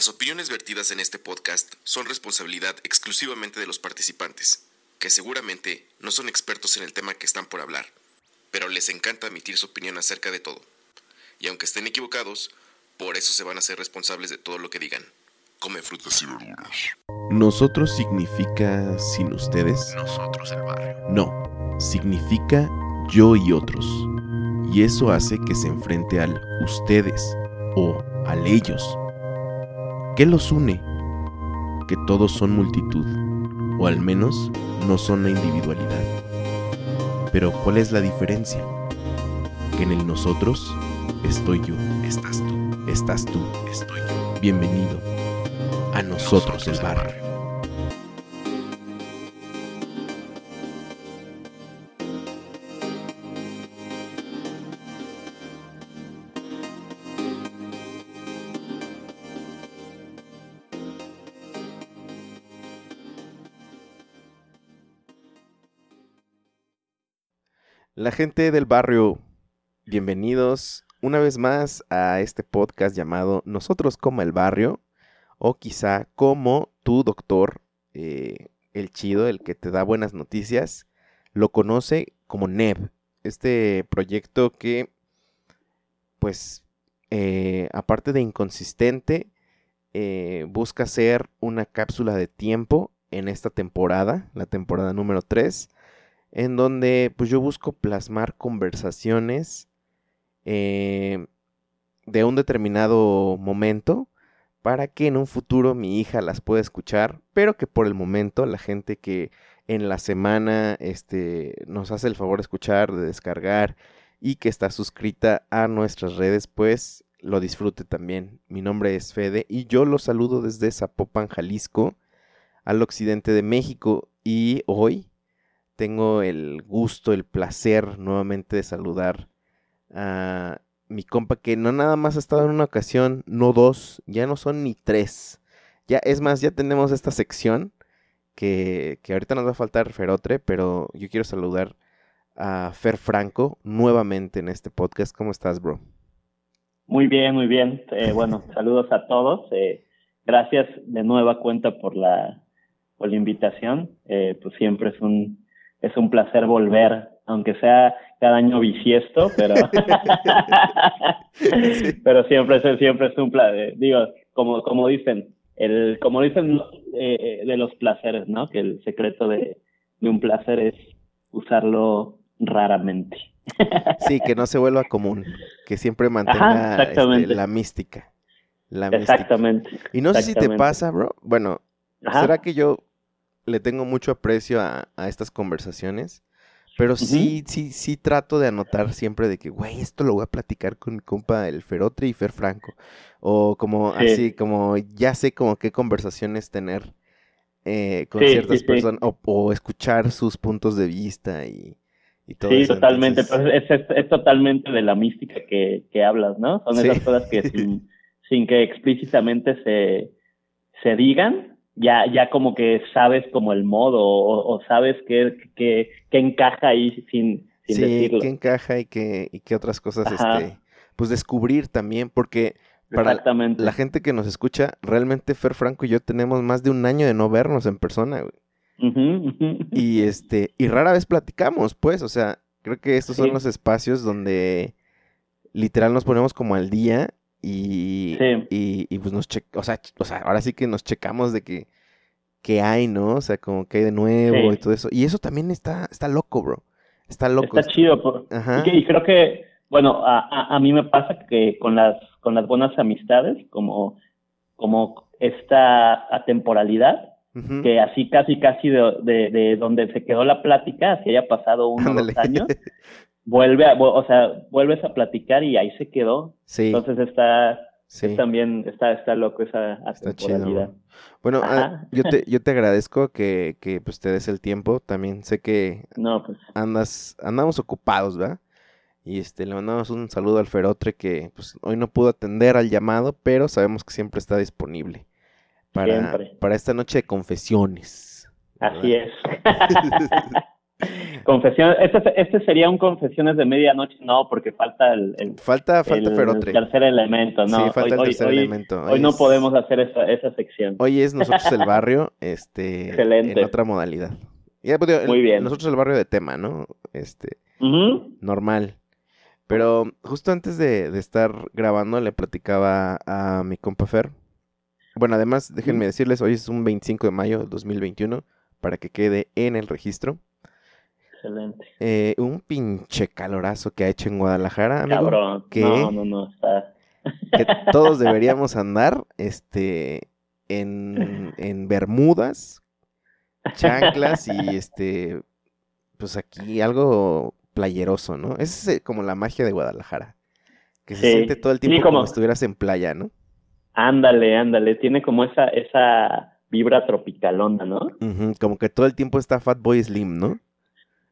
Las opiniones vertidas en este podcast son responsabilidad exclusivamente de los participantes, que seguramente no son expertos en el tema que están por hablar, pero les encanta emitir su opinión acerca de todo. Y aunque estén equivocados, por eso se van a ser responsables de todo lo que digan. Come frutas y verduras. Nosotros significa sin ustedes. Nosotros el barrio. No, significa yo y otros. Y eso hace que se enfrente al ustedes o al ellos. ¿Qué los une? Que todos son multitud, o al menos no son la individualidad. Pero ¿cuál es la diferencia? Que en el nosotros estoy yo, estás tú, estás tú, estoy yo. Bienvenido a nosotros, el barrio. La gente del barrio, bienvenidos una vez más a este podcast llamado Nosotros como el barrio, o quizá como tu doctor, eh, el chido, el que te da buenas noticias, lo conoce como NEB, este proyecto que, pues, eh, aparte de inconsistente, eh, busca ser una cápsula de tiempo en esta temporada, la temporada número 3 en donde pues yo busco plasmar conversaciones eh, de un determinado momento para que en un futuro mi hija las pueda escuchar, pero que por el momento la gente que en la semana este, nos hace el favor de escuchar, de descargar y que está suscrita a nuestras redes, pues lo disfrute también. Mi nombre es Fede y yo los saludo desde Zapopan, Jalisco, al occidente de México y hoy tengo el gusto, el placer nuevamente de saludar a mi compa que no nada más ha estado en una ocasión, no dos, ya no son ni tres. Ya, es más, ya tenemos esta sección que, que ahorita nos va a faltar Ferotre, pero yo quiero saludar a Fer Franco nuevamente en este podcast. ¿Cómo estás, bro? Muy bien, muy bien. Eh, bueno, saludos a todos. Eh, gracias de nueva cuenta por la, por la invitación. Eh, pues siempre es un, es un placer volver, aunque sea cada año bisiesto, pero pero siempre es siempre es un placer, digo, como como dicen, el como dicen eh, de los placeres, ¿no? Que el secreto de, de un placer es usarlo raramente. sí, que no se vuelva común, que siempre mantenga este, la mística. La exactamente. Y no sé si te pasa, bro. Bueno, ¿será que yo le tengo mucho aprecio a, estas conversaciones. Pero sí, sí, sí trato de anotar siempre de que, güey, esto lo voy a platicar con mi compa el Ferotre y Fer Franco. O como así, como ya sé como qué conversaciones tener eh, con ciertas personas. O, escuchar sus puntos de vista y, y todo sí, totalmente. Pues es, totalmente de la mística que, que hablas, ¿no? Son esas cosas que sin, sin que explícitamente se, se digan, ya, ya como que sabes como el modo o, sabes qué, qué, encaja ahí sin, sin sí, decirlo. qué encaja y qué, y qué otras cosas, este, pues descubrir también, porque para la gente que nos escucha, realmente Fer Franco y yo tenemos más de un año de no vernos en persona, güey. Y este, y rara vez platicamos, pues, o sea, creo que estos son los espacios donde literal nos ponemos como al día y, y, pues nos che o, sea, o sea, ahora sí que nos checamos de que, que hay, ¿no? O sea, como que hay de nuevo y todo eso. Y eso también está, está loco, bro. Está loco. Está chido. Por... Y, creo que, bueno, a, a, mí me pasa que con las, con las buenas amistades, como, como esta atemporalidad, que así casi casi de, de, de, donde se quedó la plática, así haya pasado unos dos años, vuelve a, o sea, vuelves a platicar y ahí se quedó. Sí. Entonces está, también, está, está loco esa atemporalidad. Bueno, ah, yo te, yo te agradezco que, que pues te des el tiempo. También sé que no, pues. andas, andamos ocupados, ¿verdad? Y este, le mandamos un saludo al Ferotre que pues, hoy no pudo atender al llamado, pero sabemos que siempre está disponible para, para esta noche de confesiones. Así es. Confesión, este, este, sería un confesiones de medianoche, no, porque falta el, falta, falta el, tercer elemento, no. Sí, falta hoy, el tercer hoy, elemento. Hoy, no podemos hacer esa, esa sección. Hoy es nosotros el barrio, este, Excelente. en otra modalidad. Pues, Muy bien. Nosotros el barrio de tema, ¿no? Este, normal. Pero justo antes de, de, estar grabando le platicaba a mi compa Fer. Bueno, además, déjenme decirles, hoy es un 25 de mayo del 2021 para que quede en el registro. Excelente. Eh, un pinche calorazo que ha hecho en Guadalajara, amigo. Cabrón. Que, no, no, no, está... que todos deberíamos andar este, en, en bermudas, chanclas y este, pues aquí algo playeroso, ¿no? Esa es eh, como la magia de Guadalajara. Que se siente todo el tiempo como... si estuvieras en playa, ¿no? Ándale, ándale. Tiene como esa, esa vibra tropicalona, ¿no? como que todo el tiempo está Fatboy Slim, ¿no?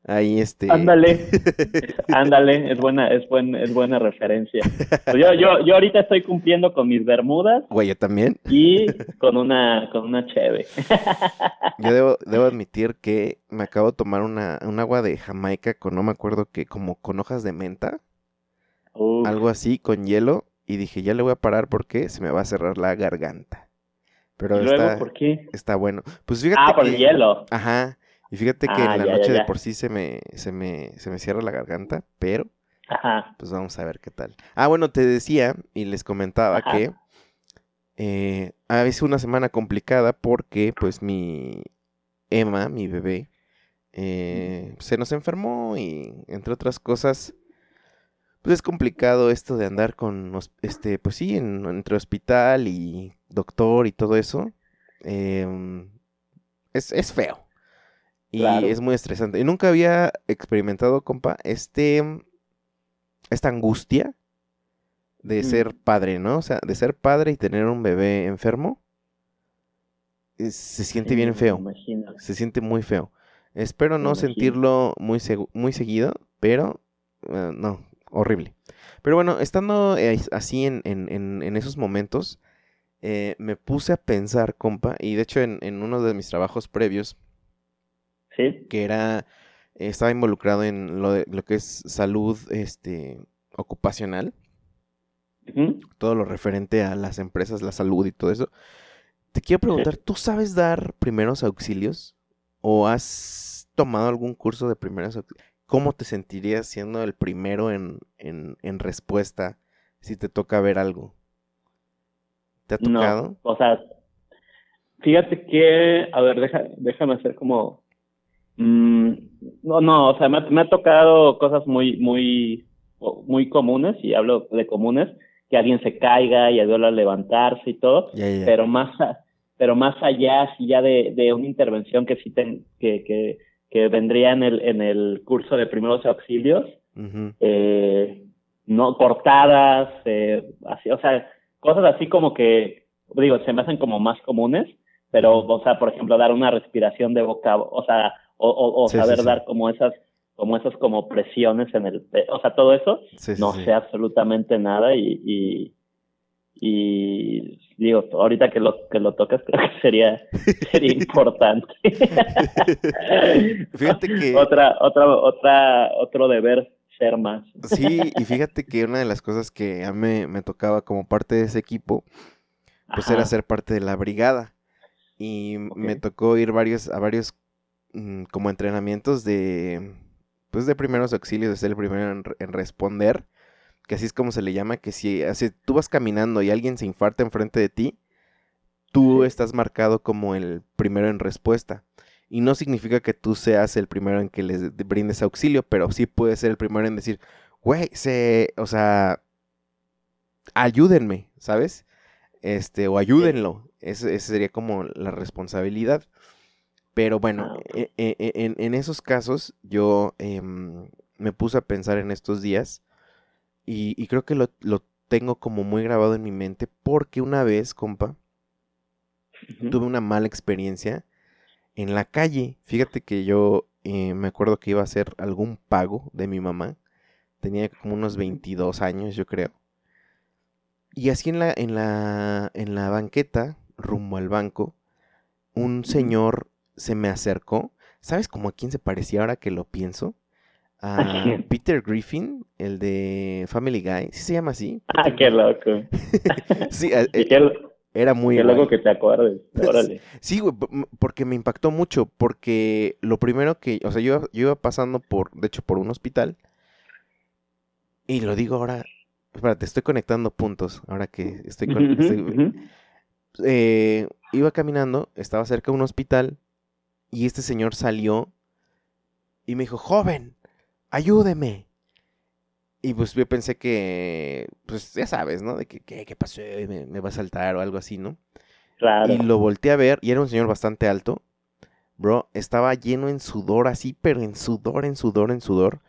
Ahí este. Ándale, ándale, es buena, es buen, es buena referencia. Pues yo, yo, yo ahorita estoy cumpliendo con mis bermudas. Güey, yo también. Y con una, con una cheve. Yo debo, debo admitir que me acabo de tomar una, un agua de Jamaica con no me acuerdo qué, como con hojas de menta. Algo así, con hielo. Y dije, ya le voy a parar porque se me va a cerrar la garganta. Pero está, por qué? Está bueno. Pues fíjate ah, por el hielo. Ajá. Y fíjate que en ah, la noche de por sí se me, se me, se me cierra la garganta, pero Ajá. pues vamos a ver qué tal. Ah, bueno, te decía y les comentaba que eh, ha sido una semana complicada porque pues mi Emma, mi bebé, eh, se nos enfermó y entre otras cosas, pues es complicado esto de andar con, este, pues sí, entre hospital y doctor y todo eso. Em, es, es, feo. Y es muy estresante. Y nunca había experimentado, compa, este. Esta angustia de mm. ser padre, ¿no? O sea, de ser padre y tener un bebé enfermo. se siente bien feo. Se siente muy feo. Espero no sentirlo muy, muy seguido, pero eh, no, horrible. Pero bueno, estando eh, así en, en, en esos momentos, eh, me puse a pensar, compa, y de hecho en, en uno de mis trabajos previos, ¿Sí? que era, estaba involucrado en lo, de, lo que es salud este, ocupacional, todo lo referente a las empresas, la salud y todo eso. Te quiero preguntar, ¿tú sabes dar primeros auxilios? ¿O has tomado algún curso de primeros auxilios? ¿Cómo te sentirías siendo el primero en, en, en respuesta si te toca ver algo? ¿Te ha tocado? No, o sea, fíjate que, a ver, deja, déjame hacer como... Mm, no, no, o sea, me, ha tocado cosas muy, muy, muy comunes, y hablo de comunes, que alguien se caiga y ayuda a levantarse y todo, pero más pero más allá, sí ya de, de una intervención que sí ten, que, que, que vendría en el, en el curso de primeros auxilios, eh, no cortadas, eh, así, o sea, cosas así como que, digo, se me hacen como más comunes, pero, o sea, por ejemplo, dar una respiración de boca, o sea, o, o, saber dar como esas, como esas como presiones en el, o sea, todo eso, no sé absolutamente nada y, y, y, digo, ahorita que lo, que lo tocas creo que sería, sería importante. Fíjate que... Otra, otra, otra, otro deber ser más. Sí, y fíjate que una de las cosas que a mí me tocaba como parte de ese equipo, pues era ser parte de la brigada. Y me tocó ir varios, a varios como entrenamientos de, pues de primeros auxilios, de ser el primero en, responder, que así es como se le llama, que si, así, tú vas caminando y alguien se infarta enfrente de ti, tú estás marcado como el primero en respuesta. Y no significa que tú seas el primero en que les brindes auxilio, pero sí puedes ser el primero en decir, güey, se, o sea, ayúdenme, ¿sabes? Este, o ayúdenlo. Esa sería como la responsabilidad. Pero bueno, ah, e, e, e, en, esos casos yo em, me puse a pensar en estos días y, creo que lo, tengo como muy grabado en mi mente porque una vez, compa, tuve una mala experiencia en la calle. Fíjate que yo eh, me acuerdo que iba a hacer algún pago de mi mamá. Tenía como unos 22 años, yo creo. Y así en la, en la, en la banqueta, rumbo al banco, un señor se me acercó. ¿Sabes como a quién se parecía ahora que lo pienso? A Peter Griffin, el de Family Guy. ¿Sí se llama así? Ah, qué loco. sí, eh, era muy... Qué loco que te acuerdes. Órale. Sí, güey, porque me impactó mucho. Porque lo primero que... O sea, yo, yo iba pasando por... De hecho, por un hospital. Y lo digo ahora... Espérate, estoy conectando puntos. Ahora que estoy... Con, eh, iba caminando, estaba cerca de un hospital. Y este señor salió y me dijo, joven, ayúdeme. Y pues yo pensé que, pues ya sabes, ¿no? De que, ¿qué, pasó? Me, va a saltar o algo así, ¿no? Claro. Y lo volteé a ver y era un señor bastante alto. Bro, estaba lleno en sudor así, pero en sudor, en sudor, en sudor.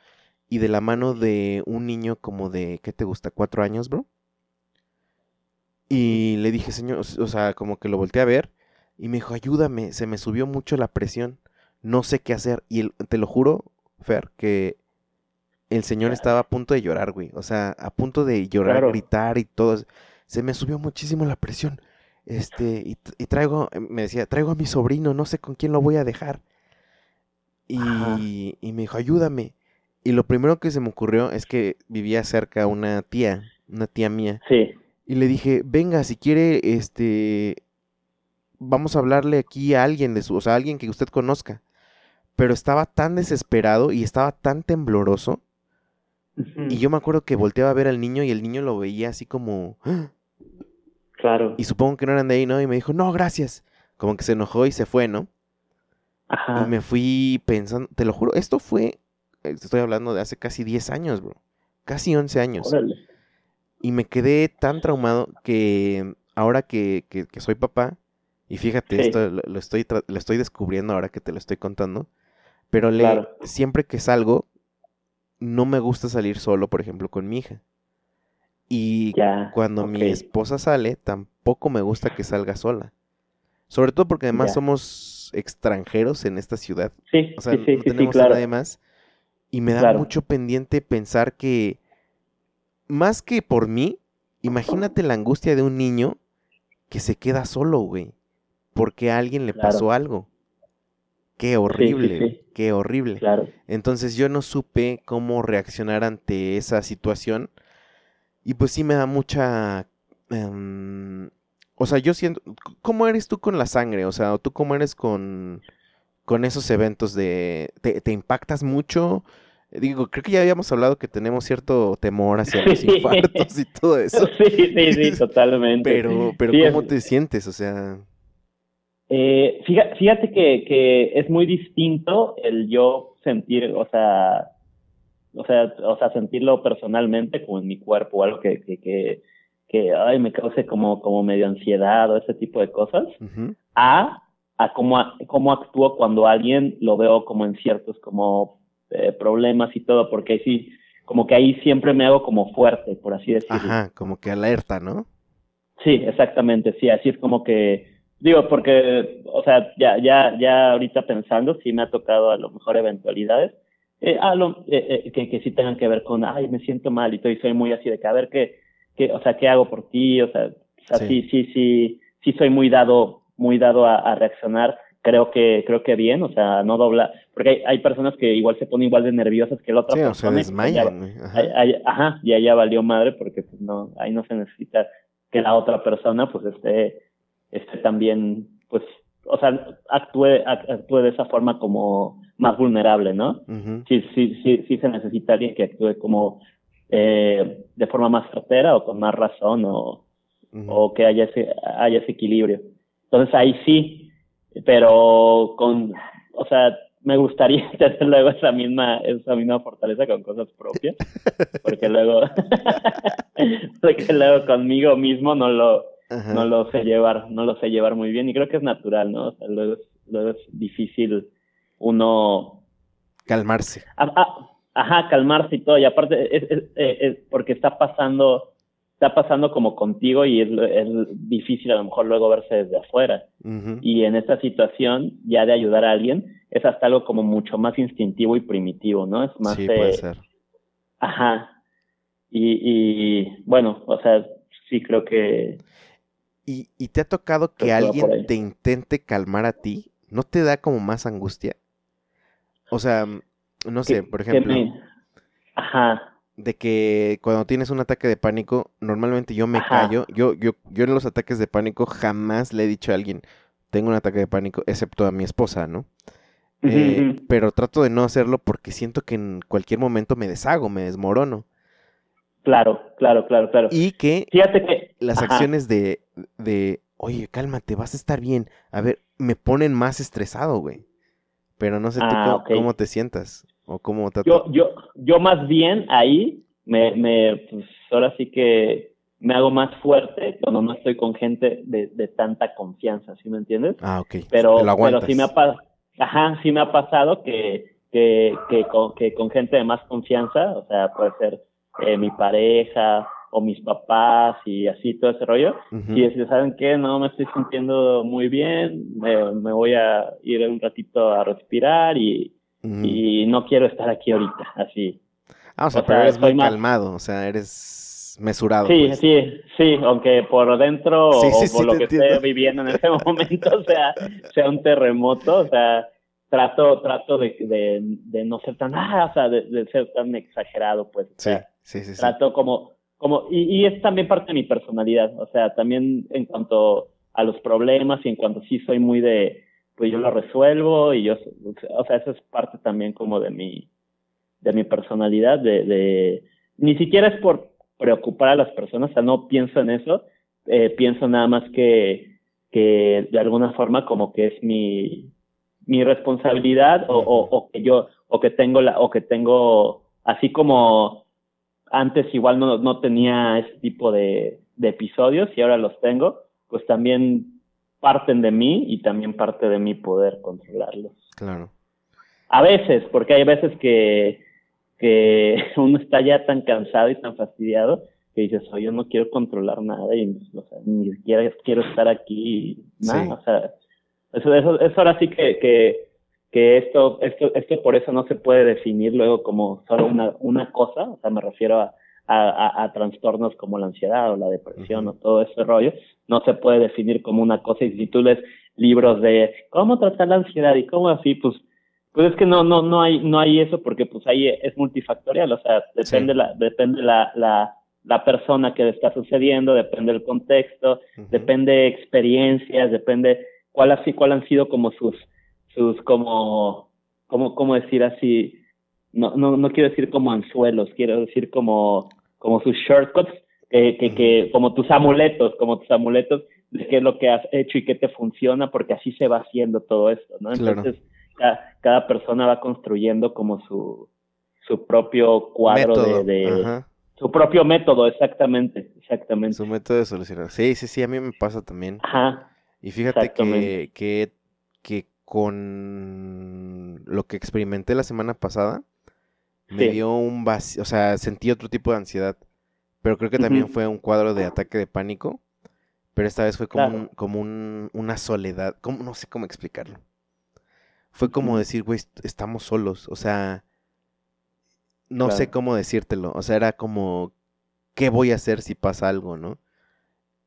Y de la mano de un niño como de, ¿qué te gusta? ¿Cuatro años, bro? Y le dije, señor, o sea, como que lo volteé a ver. Y me dijo, ayúdame, se me subió mucho la presión no sé qué hacer. Y te lo juro, Fer, que el señor estaba a punto de llorar, güey. O sea, a punto de llorar, gritar y todo. Se me subió muchísimo la presión. Este, y, traigo, eh, me decía, traigo a mi sobrino, no sé con quién lo voy a dejar. Y, y, me dijo, ayúdame. Y lo primero que se me ocurrió es que vivía cerca una tía, una tía mía. Sí. Y le dije, venga, si quiere, este, vamos a hablarle aquí a alguien de su, o sea, a alguien que usted conozca pero estaba tan desesperado y estaba tan tembloroso. Y yo me acuerdo que volteaba a ver al niño y el niño lo veía así como... ¡Ah! Claro. Y supongo que no eran de ahí, ¿no? Y me dijo, no, gracias. Como que se enojó y se fue, ¿no? Ajá. Y me fui pensando, te lo juro, esto fue, eh, estoy hablando de hace casi 10 años, bro. Casi 11 años. Y me quedé tan traumado que ahora que, que, soy papá, y fíjate, esto lo, estoy lo estoy descubriendo ahora que te lo estoy contando. Pero le, siempre que salgo, no me gusta salir solo, por ejemplo, con mi hija. Y cuando mi esposa sale, tampoco me gusta que salga sola. Sobre todo porque además somos extranjeros en esta ciudad. Sí, o sea, no tenemos a nadie más. Y me da mucho pendiente pensar que, más que por mí, imagínate la angustia de un niño que se queda solo, güey. Porque a alguien le pasó algo. Qué horrible, qué horrible. Claro. Entonces yo no supe cómo reaccionar ante esa situación. Y pues sí me da mucha... Em, o sea, yo siento... ¿Cómo eres tú con la sangre? O sea, ¿tú cómo eres con, con esos eventos de... ¿Te, impactas mucho? Digo, creo que ya habíamos hablado que tenemos cierto temor hacia los infartos y todo eso. Sí, sí, sí, totalmente. Pero, pero ¿cómo te sientes? O sea... Eh, fíjate, que, que, es muy distinto el yo sentir, o sea, o sea, o sea, sentirlo personalmente como en mi cuerpo o algo que, que, que, que ay, me cause como, como medio ansiedad o ese tipo de cosas, a, a cómo, cómo actúo cuando alguien lo veo como en ciertos como eh, problemas y todo, porque ahí sí, como que ahí siempre me hago como fuerte, por así decirlo. Ajá, como que alerta, ¿no? Sí, exactamente, sí, así es como que Digo, porque, o sea, ya, ya, ya ahorita pensando, sí me ha tocado a lo mejor eventualidades, eh, a lo, eh, eh, que, que sí tengan que ver con, ay, me siento mal y soy muy así de que, a ver, ¿qué, qué, o sea, qué hago por ti? O sea, sí. sí, sí, sí, soy muy dado, muy dado a, reaccionar, creo que, creo que bien, o sea, no dobla, porque hay, hay, personas que igual se ponen igual de nerviosas que la otra sí, persona. O se desmayan, ajá. ajá, y allá valió madre porque pues no, ahí no se necesita que la otra persona pues esté este también, pues, o sea, actúe, actúe de esa forma como más vulnerable, ¿no? sí, sí, sí, sí se necesita alguien que actúe como eh, de forma más certera o con más razón o, o que haya ese, haya ese equilibrio. Entonces ahí sí, pero con, o sea, me gustaría tener luego esa misma, esa misma fortaleza con cosas propias, porque luego, porque luego conmigo mismo no lo, no lo sé llevar, no lo sé llevar muy bien y creo que es natural, ¿no? O sea, luego es, luego es difícil uno... Calmarse. Ah, ah, ajá, calmarse y todo, y aparte es, es, porque está pasando, está pasando como contigo y es, es difícil a lo mejor luego verse desde afuera. Y en esta situación, ya de ayudar a alguien, es hasta algo como mucho más instintivo y primitivo, ¿no? Es más... Sí, puede ser. Ajá. Y, y bueno, o sea, sí creo que ¿Y, te ha tocado que alguien te intente calmar a ti? ¿No te da como más angustia? O sea, no sé, por ejemplo. Ajá. De que cuando tienes un ataque de pánico, normalmente yo me callo. Yo, yo, yo en los ataques de pánico jamás le he dicho a alguien, tengo un ataque de pánico, excepto a mi esposa, ¿no? Eh, pero trato de no hacerlo porque siento que en cualquier momento me deshago, me desmorono. Claro, claro, claro, claro. Y que, Fíjate que las acciones de, de, oye, cálmate, vas a estar bien. A ver, me ponen más estresado, güey. Pero no sé tú ah, cómo, te sientas o cómo te... Yo, yo, yo más bien ahí me, me, pues ahora sí que me hago más fuerte cuando no estoy con gente de, de tanta confianza, ¿sí me entiendes? Ah, ok. Pero, pero sí me ha pasado, ajá, sí me ha pasado que, que, que, con, que con gente de más confianza, o sea, puede ser eh, mi pareja o mis papás y así todo ese rollo. Y si ¿saben qué? No me estoy sintiendo muy bien, me, me voy a ir un ratito a respirar y, y no quiero estar aquí ahorita, así. Ah, o sea, pero eres muy calmado, o sea, eres mesurado. Sí, pues. sí, sí, aunque por dentro o por lo que esté viviendo en ese momento sea, sea un terremoto, o sea, trato, trato de, de, de no ser tan, ah, o sea, de, ser tan exagerado, pues. Sí, sí, sí. Trato como, como, y, y es también parte de mi personalidad, o sea, también en cuanto a los problemas y en cuanto sí soy muy de, pues yo lo resuelvo y yo, o sea, eso es parte también como de mi, de mi personalidad, de, de, ni siquiera es por preocupar a las personas, o sea, no pienso en eso, eh, pienso nada más que, que de alguna forma como que es mi, mi responsabilidad o, o, que yo o que tengo la o que tengo así como antes igual no, no tenía ese tipo de, de episodios y ahora los tengo pues también parten de mí y también parte de mí poder controlarlos. Claro. A veces porque hay veces que que uno está ya tan cansado y tan fastidiado que dices, oye, yo no quiero controlar nada y o sea, ni siquiera quiero estar aquí, nada, o sea, eso, eso, eso ahora sí que, que, que esto, esto, esto por eso no se puede definir luego como solo una, una cosa, o sea, me refiero a, a, a, trastornos como la ansiedad o la depresión o todo ese rollo, no se puede definir como una cosa y si tú lees libros de cómo tratar la ansiedad y cómo así, pues, pues es que no, no, no hay, no hay eso porque pues ahí es multifactorial, o sea, depende la, depende la, la, la persona que le está sucediendo, depende el contexto, depende experiencias, depende cuál así cuál han sido como sus sus como como cómo decir así no no no quiero decir como anzuelos quiero decir como como sus shortcuts que, que, que como tus amuletos como tus amuletos de qué es lo que has hecho y qué te funciona porque así se va haciendo todo esto no entonces cada, cada, persona va construyendo como su su propio cuadro de, de su propio método exactamente exactamente. Su método de solucionar. Sí sí sí a mí me pasa también. Ajá. Y fíjate que, que, que, con lo que experimenté la semana pasada, me dio un vacío, o sea, sentí otro tipo de ansiedad, pero creo que también fue un cuadro de ataque de pánico, pero esta vez fue como, como un, una soledad, como, no sé cómo explicarlo. Fue como decir, güey, estamos solos, o sea, no sé cómo decírtelo, o sea, era como, ¿qué voy a hacer si pasa algo, no?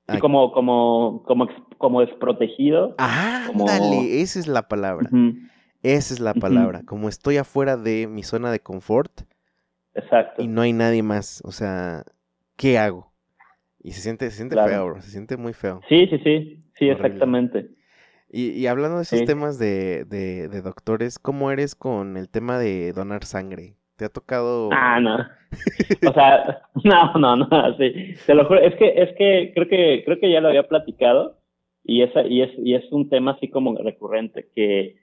Y como, como, como, como desprotegido. Ah, dale, esa es la palabra. Esa es la palabra. Como estoy afuera de mi zona de confort. Exacto. Y no hay nadie más. O sea, ¿qué hago? Y se siente, se siente feo, bro. Se siente muy feo. Sí, sí, sí. Sí, exactamente. Y, y, hablando de esos temas de, de, de doctores, ¿cómo eres con el tema de donar sangre? ¿Te ha tocado? Ah, no. O sea, no, no, no, sí. Te lo juro, es que, es que creo que, creo que ya lo había platicado y esa, y es, y es un tema así como recurrente que,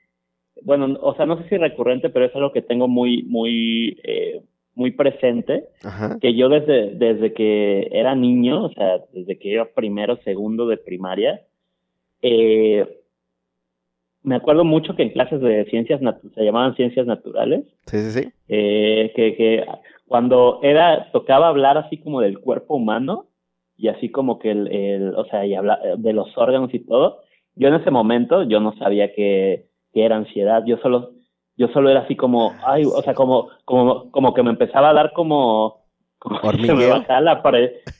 bueno, o sea, no sé si recurrente, pero es algo que tengo muy, muy, eh, muy presente, que yo desde, desde que era niño, o sea, desde que iba primero, segundo de primaria, eh, me acuerdo mucho que en clases de ciencias se llamaban ciencias naturales. Sí, sí, sí. Eh, que, que cuando era, tocaba hablar así como del cuerpo humano y así como que el, el o sea, y hablar de los órganos y todo, yo en ese momento yo no sabía que, que era ansiedad, yo solo, yo solo era así como, ay, o sea, como, como, como que me empezaba a dar como, como que me bajaba la,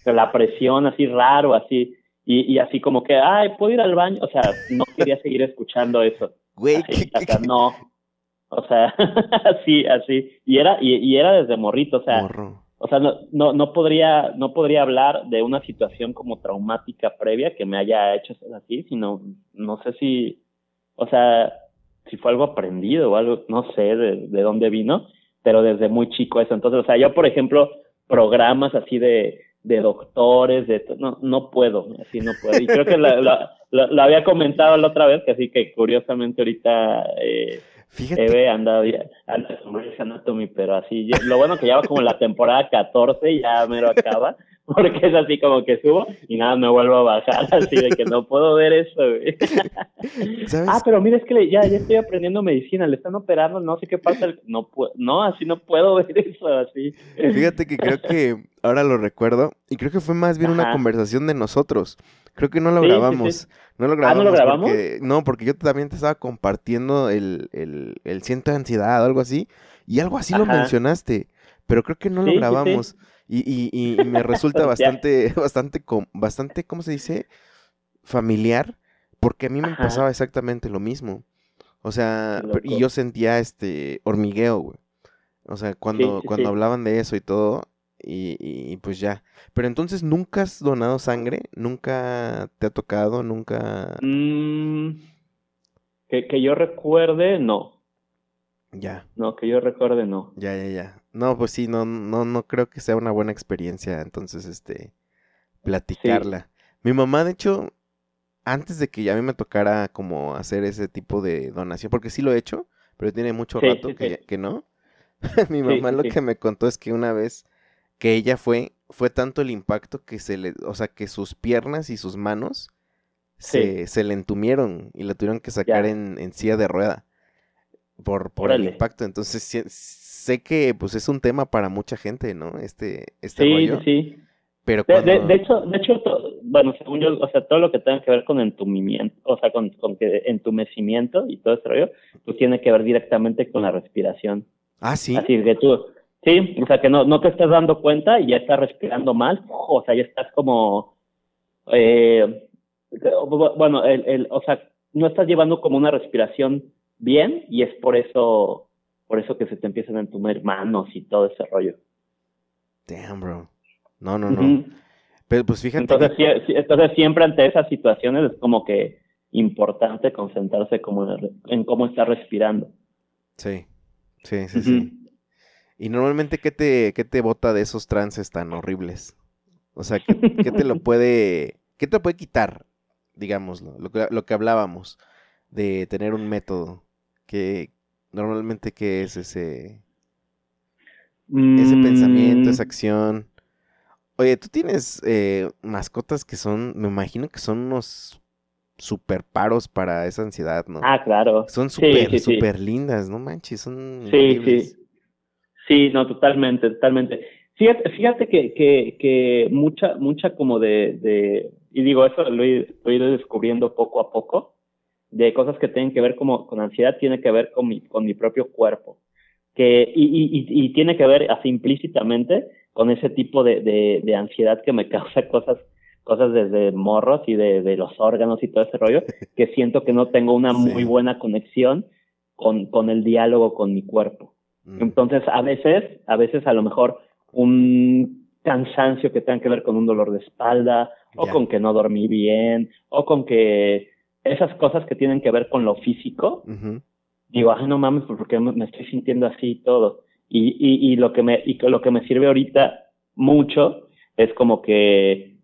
la presión así raro, así, y, y así como que, ay, ¿puedo ir al baño? O sea, no quería seguir escuchando eso. Güey, no. O sea, así, así. Y era, y, era desde morrito, o sea, o sea, no, no, no podría, no podría hablar de una situación como traumática previa que me haya hecho ser así, sino, no sé si, o sea, si fue algo aprendido o algo, no sé de, de dónde vino, pero desde muy chico eso. Entonces, o sea, yo, por ejemplo, programas así de, de doctores, de no, no puedo, así no puedo. Y creo que la, la, había comentado la otra vez, que así que curiosamente ahorita eh, Fíjate. Eve anda, anda Anatomy, pero así, lo bueno que ya va como la temporada 14 y ya mero acaba, porque es así como que subo y nada, me vuelvo a bajar, así de que no puedo ver eso, Ah, pero mira, es que ya, ya estoy aprendiendo medicina, le están operando, no sé qué pasa, no, no, así no puedo ver eso, así. Fíjate que creo que ahora lo recuerdo, y creo que fue más bien una conversación de nosotros, Creo que no lo grabamos. No lo grabamos. ¿Ah, no lo grabamos? Porque, no, porque yo también te estaba compartiendo el, el, el ciento de ansiedad o algo así. Y algo así lo mencionaste. Pero creo que no lo grabamos. Y, y, y, me resulta bastante, bastante, bastante, ¿cómo se dice? Familiar. Porque a mí me pasaba exactamente lo mismo. O sea, y yo sentía este hormigueo, güey. O sea, cuando, cuando hablaban de eso y todo, y, pues ya. Pero entonces, ¿nunca has donado sangre? ¿Nunca te ha tocado? ¿Nunca...? Mm, que, que yo recuerde, no. Ya. No, que yo recuerde, no. Ya, ya, ya. No, pues sí, no, no, no creo que sea una buena experiencia, entonces, este, platicarla. Mi mamá, de hecho, antes de que a mí me tocara como hacer ese tipo de donación, porque sí lo he hecho, pero tiene mucho rato que, que, no. Mi mamá lo que me contó es que una vez que ella fue, fue tanto el impacto que se le, o sea, que sus piernas y sus manos se, se le entumieron y la tuvieron que sacar en, en, silla de rueda por, por el impacto. Entonces sé que pues es un tema para mucha gente, ¿no? Este, este sí, rollo. Sí, Pero de, de, hecho, de hecho bueno, según yo, o sea, todo lo que tenga que ver con entumimiento, o sea, con, con que entumecimiento y todo ese rollo, pues tiene que ver directamente con la respiración. Ah, sí. Así que tú, Sí, o sea que no, no te estás dando cuenta y ya estás respirando mal, o sea, ya estás como, eh, bueno, el, el, o sea, no estás llevando como una respiración bien y es por eso, por eso que se te empiezan a entumir manos y todo ese rollo. Damn, bro. No, no, no. Pero pues fíjate. Entonces, entonces siempre ante esas situaciones es como que importante concentrarse como en, en cómo estás respirando. Sí, sí, sí, sí. Y normalmente, ¿qué te, qué te bota de esos trances tan horribles? O sea, ¿qué, te lo puede, qué te puede quitar, digámoslo, lo que, lo que hablábamos, de tener un método? Que normalmente, ¿qué es ese, ese pensamiento, esa mm. acción? Oye, tú tienes eh, mascotas que son, me imagino que son unos super paros para esa ansiedad, ¿no? Ah, claro. Son súper, súper lindas, no manches, son Sí, sí. Sí, no, totalmente, totalmente. Fíjate, fíjate que, que, que mucha, mucha como de, de, y digo, eso lo he, ido descubriendo poco a poco, de cosas que tienen que ver como con ansiedad, tiene que ver con mi, con mi propio cuerpo. Que, y, y, y tiene que ver así implícitamente con ese tipo de, de, de ansiedad que me causa cosas cosas desde morros y de, de, los órganos y todo ese rollo, que siento que no tengo una muy buena conexión con, con el diálogo con mi cuerpo. Mm. Entonces, a veces, a veces a lo mejor un cansancio que tenga que ver con un dolor de espalda, o con que no dormí bien, o con que esas cosas que tienen que ver con lo físico, digo, ay, no mames, pues, porque me estoy sintiendo así y todo. Y, y, y lo que me, y lo que me sirve ahorita mucho es como que,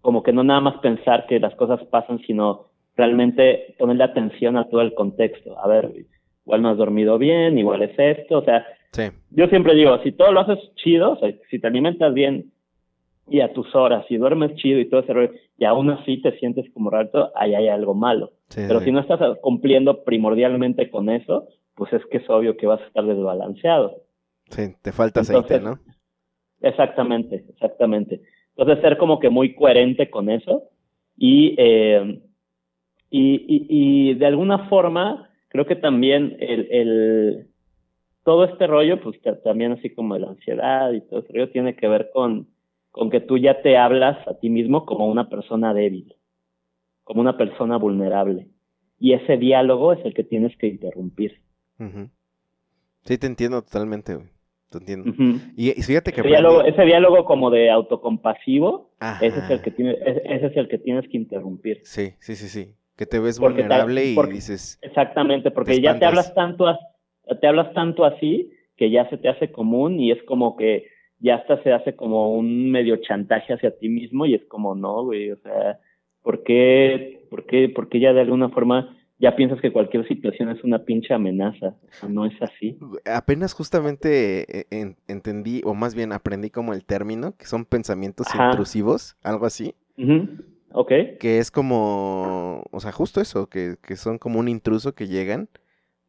como que no nada más pensar que las cosas pasan, sino realmente ponerle atención a todo el contexto. A ver, igual no has dormido bien, igual es esto, o sea, yo siempre digo, si todo lo haces chido, o sea, si te alimentas bien y a tus horas, si duermes chido y todo ese y aún así te sientes como rato, ahí hay algo malo. Pero si no estás cumpliendo primordialmente con eso, pues es que es obvio que vas a estar desbalanceado. Sí, te falta aceite, ¿no? Exactamente, exactamente. Entonces ser como que muy coherente con eso y, eh, y, y, y de alguna forma creo que también el, el, todo este rollo, pues también así como la ansiedad y todo ese rollo, tiene que ver con, con que tú ya te hablas a ti mismo como una persona débil, como una persona vulnerable. Y ese diálogo es el que tienes que interrumpir. Sí, te entiendo totalmente, güey. Te entiendo. y, fíjate que... Ese diálogo, ese diálogo, como de autocompasivo, ese es, el que tiene, ese es el que tienes que interrumpir. Sí, sí, sí, sí. Que te ves vulnerable y dices... Exactamente, porque ya te hablas tanto, te hablas tanto así que ya se te hace común y es como que ya hasta se hace como un medio chantaje hacia ti mismo y es como, no, güey, o sea, ¿por qué, por qué, por qué ya de alguna forma ya piensas que cualquier situación es una pinche amenaza. no es así. Apenas justamente eh, entendí, o más bien aprendí como el término, que son pensamientos intrusivos, algo así. Ok. Que es como, o sea, justo eso, que, que son como un intruso que llegan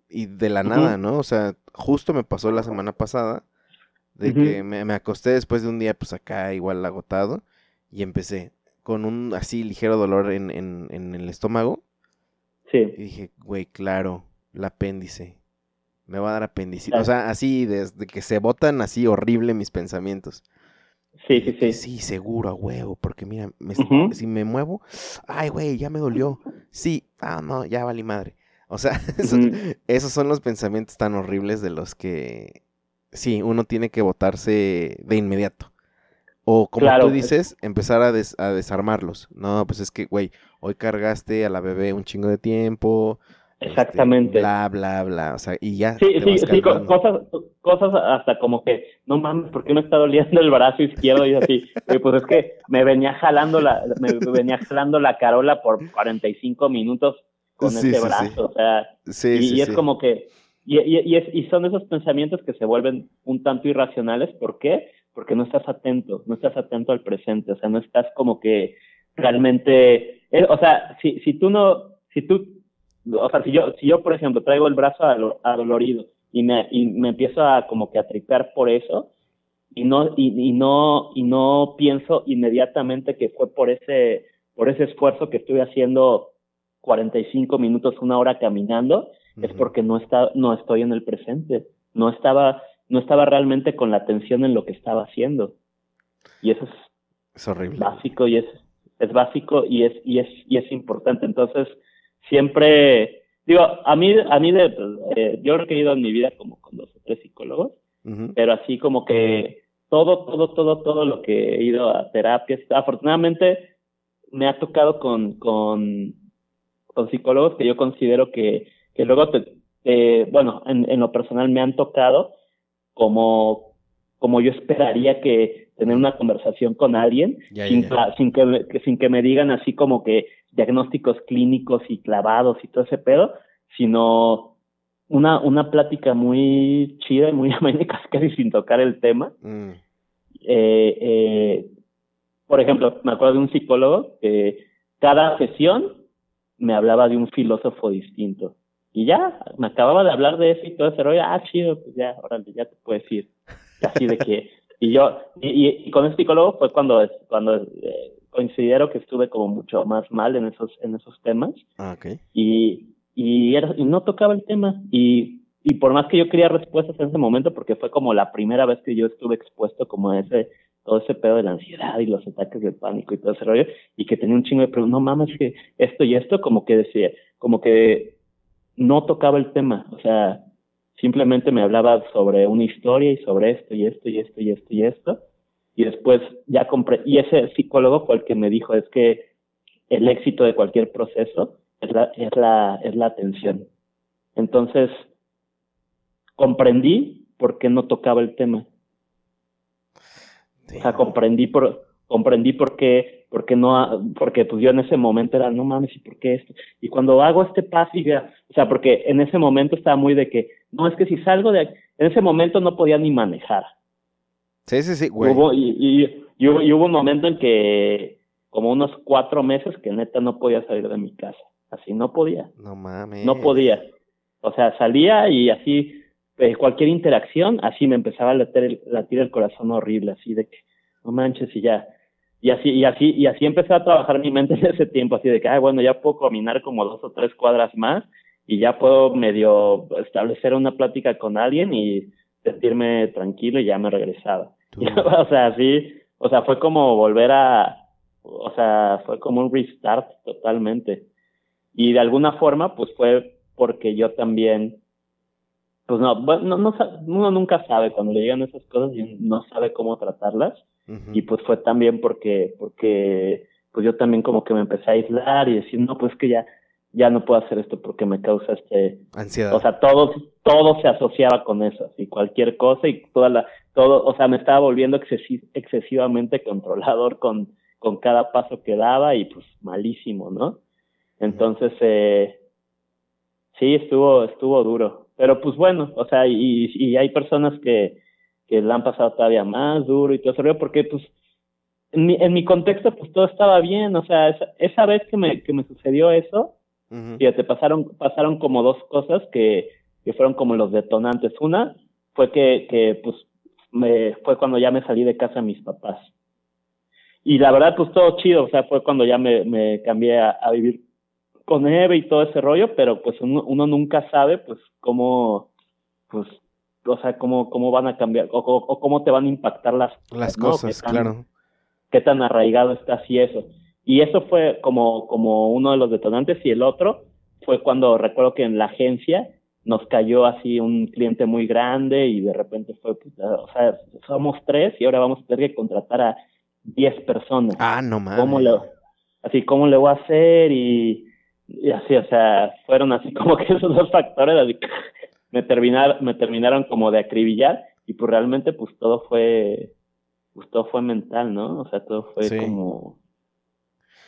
y de la nada, ¿no? O sea, justo me pasó la semana pasada de que me, me, acosté después de un día, pues acá igual agotado, y empecé con un así ligero dolor en, en, en el estómago Sí. Y dije, güey, claro, el apéndice. Me va a dar apéndice. O sea, así, desde que se botan así horrible mis pensamientos. Sí, sí, sí. Sí, seguro, a huevo, porque mira, si me muevo, ay, güey, ya me dolió. Sí, ah, no, ya valí madre. O sea, esos son los pensamientos tan horribles de los que, sí, uno tiene que botarse de inmediato. O como tú dices, empezar a, a, desarmarlos. No, pues es que, güey, hoy cargaste a la bebé un chingo de tiempo. Este, Exactamente. bla, bla, bla. O sea, y ya. Sí, sí, sí, cosas, cosas hasta como que, no mames, ¿por qué me está doliendo el brazo izquierdo? Y así, pues es que me venía jalando la, me venía jalando la carola por 45 minutos con ese brazo. O sea, y, y es como que, y, y, y son esos pensamientos que se vuelven un tanto irracionales. ¿Por qué? porque no estás atento, no estás atento al presente, o sea, no estás como que realmente, eh, o sea, si, si tú no, si tú, o sea, si yo, si yo, por ejemplo, traigo el brazo adolorido y me, y me empiezo a como que a tripear por eso, y no, y, no, y no pienso inmediatamente que fue por ese, por ese esfuerzo que estuve haciendo 45 minutos, una hora caminando, es porque no está, no estoy en el presente, no estaba, no estaba realmente con la atención en lo que estaba haciendo. Y eso es, horrible. básico y es, es básico y es, y es, y es importante. Entonces, siempre, digo, a mí, a mí de, eh, yo he ido en mi vida como con dos o tres psicólogos, pero así como que todo, todo, todo, todo lo que he ido a terapias, afortunadamente me ha tocado con, con, con psicólogos que yo considero que, que luego te, bueno, en, en lo personal me han tocado como, como yo esperaría que tener una conversación con alguien sin, sin, que, sin que me digan así como que diagnósticos clínicos y clavados y todo ese pedo, sino una, una plática muy chida y muy amena casi sin tocar el tema. Mm. Eh, eh, por ejemplo, me acuerdo de un psicólogo que cada sesión me hablaba de un filósofo distinto. Y ya, me acababa de hablar de eso y todo ese rollo, ah, chido, pues ya, órale, ya te puedes ir. Así de que, y yo, y, y, con el psicólogo fue cuando, cuando eh, considero que estuve como mucho más mal en esos, en esos temas. Ah, okay. Y, y, era, y no tocaba el tema. Y, y por más que yo quería respuestas en ese momento, porque fue como la primera vez que yo estuve expuesto como a ese, todo ese pedo de la ansiedad y los ataques de pánico y todo ese rollo, y que tenía un chingo de preguntas, no mames, que esto y esto, como que decía, como que no tocaba el tema, o sea, simplemente me hablaba sobre una historia y sobre esto y esto y esto y esto y esto. Y después ya compré, y ese psicólogo fue el que me dijo, es que el éxito de cualquier proceso es la, es la, es la atención. Entonces, comprendí por qué no tocaba el tema. O sea, comprendí por, comprendí por qué porque no, porque pues yo en ese momento era, no mames, ¿y por qué esto? Y cuando hago este paso, y o sea, porque en ese momento estaba muy de que, no, es que si salgo de en ese momento no podía ni manejar. Sí, sí, sí, güey. Hubo, y, y, hubo, y, hubo, un momento en que, como unos cuatro meses, que neta no podía salir de mi casa. Así no podía. No mames. No podía. O sea, salía y así, eh, cualquier interacción, así me empezaba a latir el, latir el corazón horrible, así de que, no manches, y ya y así, y así, y así empecé a trabajar mi mente en ese tiempo, así de que, ay, bueno, ya puedo caminar como dos o tres cuadras más y ya puedo medio establecer una plática con alguien y sentirme tranquilo y ya me regresaba. o sea, sí, o sea, fue como volver a, o sea, fue como un restart totalmente. Y de alguna forma, pues fue porque yo también pues no, bueno, no, uno nunca sabe cuando le llegan esas cosas y no sabe cómo tratarlas. Y pues fue también porque, porque pues yo también como que me empecé a aislar y decir, no, pues que ya, ya no puedo hacer esto porque me causa este ansiedad. O sea, todo, todo se asociaba con eso, así cualquier cosa y toda la, todo, o sea, me estaba volviendo excesivamente controlador con, con cada paso que daba y pues malísimo, ¿no? Entonces, eh, sí, estuvo, estuvo duro. Pero pues bueno, o sea, y, y hay personas que, que la han pasado todavía más duro y todo eso, porque pues en mi, en mi contexto pues todo estaba bien, o sea, esa, esa vez que me, que me sucedió eso, uh te pasaron, pasaron como dos cosas que, que fueron como los detonantes. Una fue que, que pues me, fue cuando ya me salí de casa de mis papás. Y la verdad, pues todo chido, o sea, fue cuando ya me, me cambié a, a vivir con Eve y todo ese rollo, pero pues uno, uno nunca sabe pues cómo, pues, o sea, cómo, cómo van a cambiar o, o, cómo te van a impactar las, las cosas, claro. Qué tan arraigado está así eso. Y eso fue como, como uno de los detonantes y el otro fue cuando recuerdo que en la agencia nos cayó así un cliente muy grande y de repente fue, pues, o sea, somos tres y ahora vamos a tener que contratar a diez personas. Ah, no mames. ¿Cómo le, así, ¿cómo le voy a hacer? Y y así, o sea, fueron así como que esos dos factores así, me, terminaron, me terminaron como de acribillar y pues realmente pues todo fue, pues todo fue mental, ¿no? O sea, todo fue como,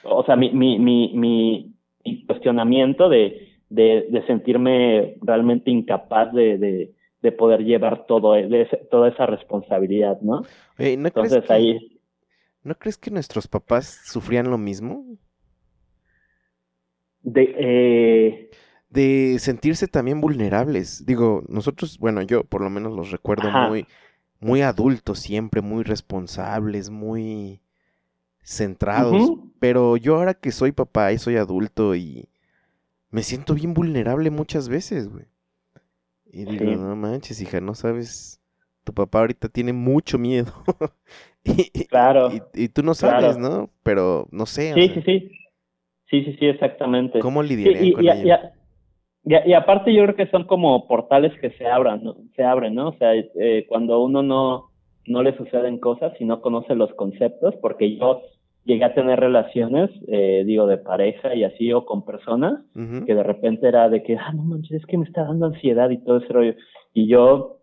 o sea, mi, mi, mi, mi, cuestionamiento de, de, de, sentirme realmente incapaz de, de, de poder llevar todo, de toda esa responsabilidad, ¿no? Entonces ahí... ¿No crees que nuestros papás sufrían lo mismo? de, eh... de sentirse también vulnerables. Digo, nosotros, bueno, yo por lo menos los recuerdo muy, muy adultos siempre, muy responsables, muy centrados. Pero yo ahora que soy papá y soy adulto y me siento bien vulnerable muchas veces, güey. Y digo, no manches, hija, no sabes, tu papá ahorita tiene mucho miedo. y, claro. Y, tú no sabes, ¿no? Pero no sé. Sí, sí, sí. Sí, sí, sí, exactamente. ¿Cómo lidiarían y, con y, y, aparte yo creo que son como portales que se abran, ¿no? se abren, ¿no? O sea, eh, cuando uno no, no le suceden cosas y no conoce los conceptos, porque yo llegué a tener relaciones, eh, digo, de pareja y así, o con personas, que de repente era de que, ah, no manches, es que me está dando ansiedad y todo ese rollo. Y yo,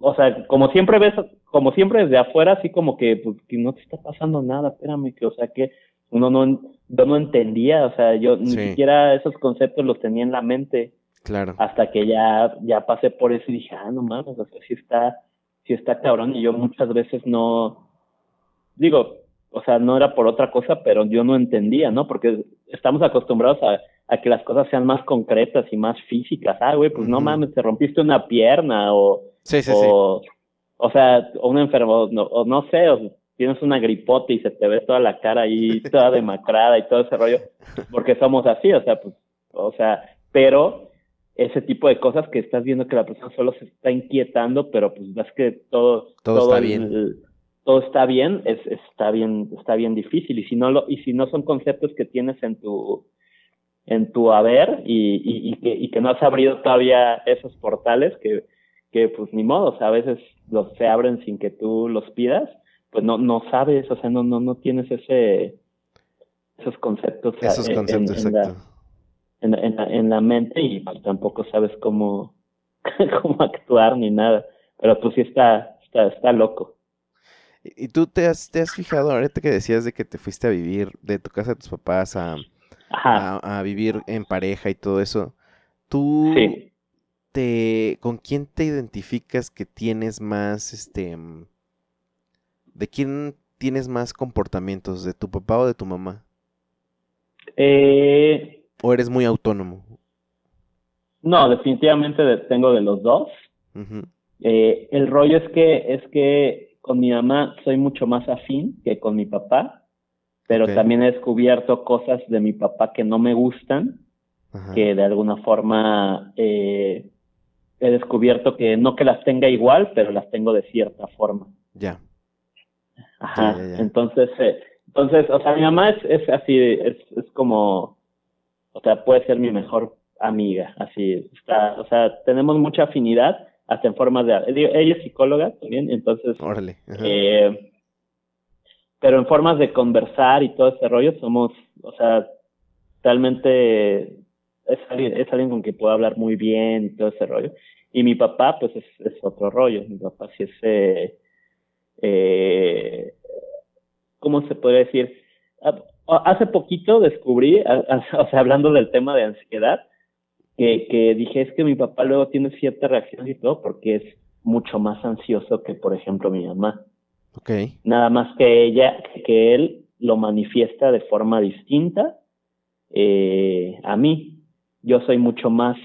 o sea, como siempre ves, como siempre desde afuera, así como que, pues, que no te está pasando nada, espérame, que, o sea, que uno no, yo no entendía, o sea, yo ni siquiera esos conceptos los tenía en la mente. Claro. Hasta que ya, ya pasé por eso y dije, ah, no mames, o sea, sí está, sí está cabrón. Y yo muchas veces no, digo, o sea, no era por otra cosa, pero yo no entendía, ¿no? Porque estamos acostumbrados a, a que las cosas sean más concretas y más físicas. Ah, güey, pues no mames, te rompiste una pierna o... Sí, sí, o, O sea, o un enfermo, no, o no sé, o, tienes una gripota y se te ve toda la cara ahí toda demacrada y todo ese rollo, porque somos así, o sea, pues, o sea, pero ese tipo de cosas que estás viendo que la persona solo se está inquietando, pero pues ves que todo, todo, está bien. todo está bien, es, está bien, está bien difícil. Y si no lo, y si no son conceptos que tienes en tu, en tu haber y, y, y, que, y que no has abrido todavía esos portales que, que pues ni modo, o sea, a veces los se abren sin que tú los pidas, pues no, no sabes, o sea, no, no, no tienes ese, esos conceptos. Esos conceptos, en, exacto. En la, en, la, en la mente y pues, tampoco sabes cómo, cómo actuar ni nada. Pero pues sí está, está, está loco. ¿Y tú te has, te has fijado, ahorita que decías de que te fuiste a vivir de tu casa de tus papás a, a, a, vivir en pareja y todo eso? ¿Tú te, con quién te identificas que tienes más, este, ¿de quién tienes más comportamientos? ¿De tu papá o de tu mamá? Eh, ¿O eres muy autónomo? No, definitivamente tengo de los dos. eh, el rollo es que, es que con mi mamá soy mucho más afín que con mi papá, pero también he descubierto cosas de mi papá que no me gustan, que de alguna forma eh, he descubierto que no que las tenga igual, pero las tengo de cierta forma. Ya. Ajá, entonces, eh, entonces, o sea, mi mamá es, es así, es, es como, o sea, puede ser mi mejor amiga, así está, o sea, tenemos mucha afinidad hasta en formas de, ella es psicóloga también, entonces, Órale. Eh, pero en formas de conversar y todo ese rollo somos, o sea, realmente es alguien, es alguien con quien puedo hablar muy bien y todo ese rollo. Y mi papá, pues es, es otro rollo, mi papá sí es, eh, eh ¿cómo se puede decir? Ah, hace poquito descubrí, o sea, hablando del tema de ansiedad, que, que dije, es que mi papá luego tiene cierta reacción y todo porque es mucho más ansioso que, por ejemplo, mi mamá. Okay. Nada más que ella, que él lo manifiesta de forma distinta eh, a mí. Yo soy mucho más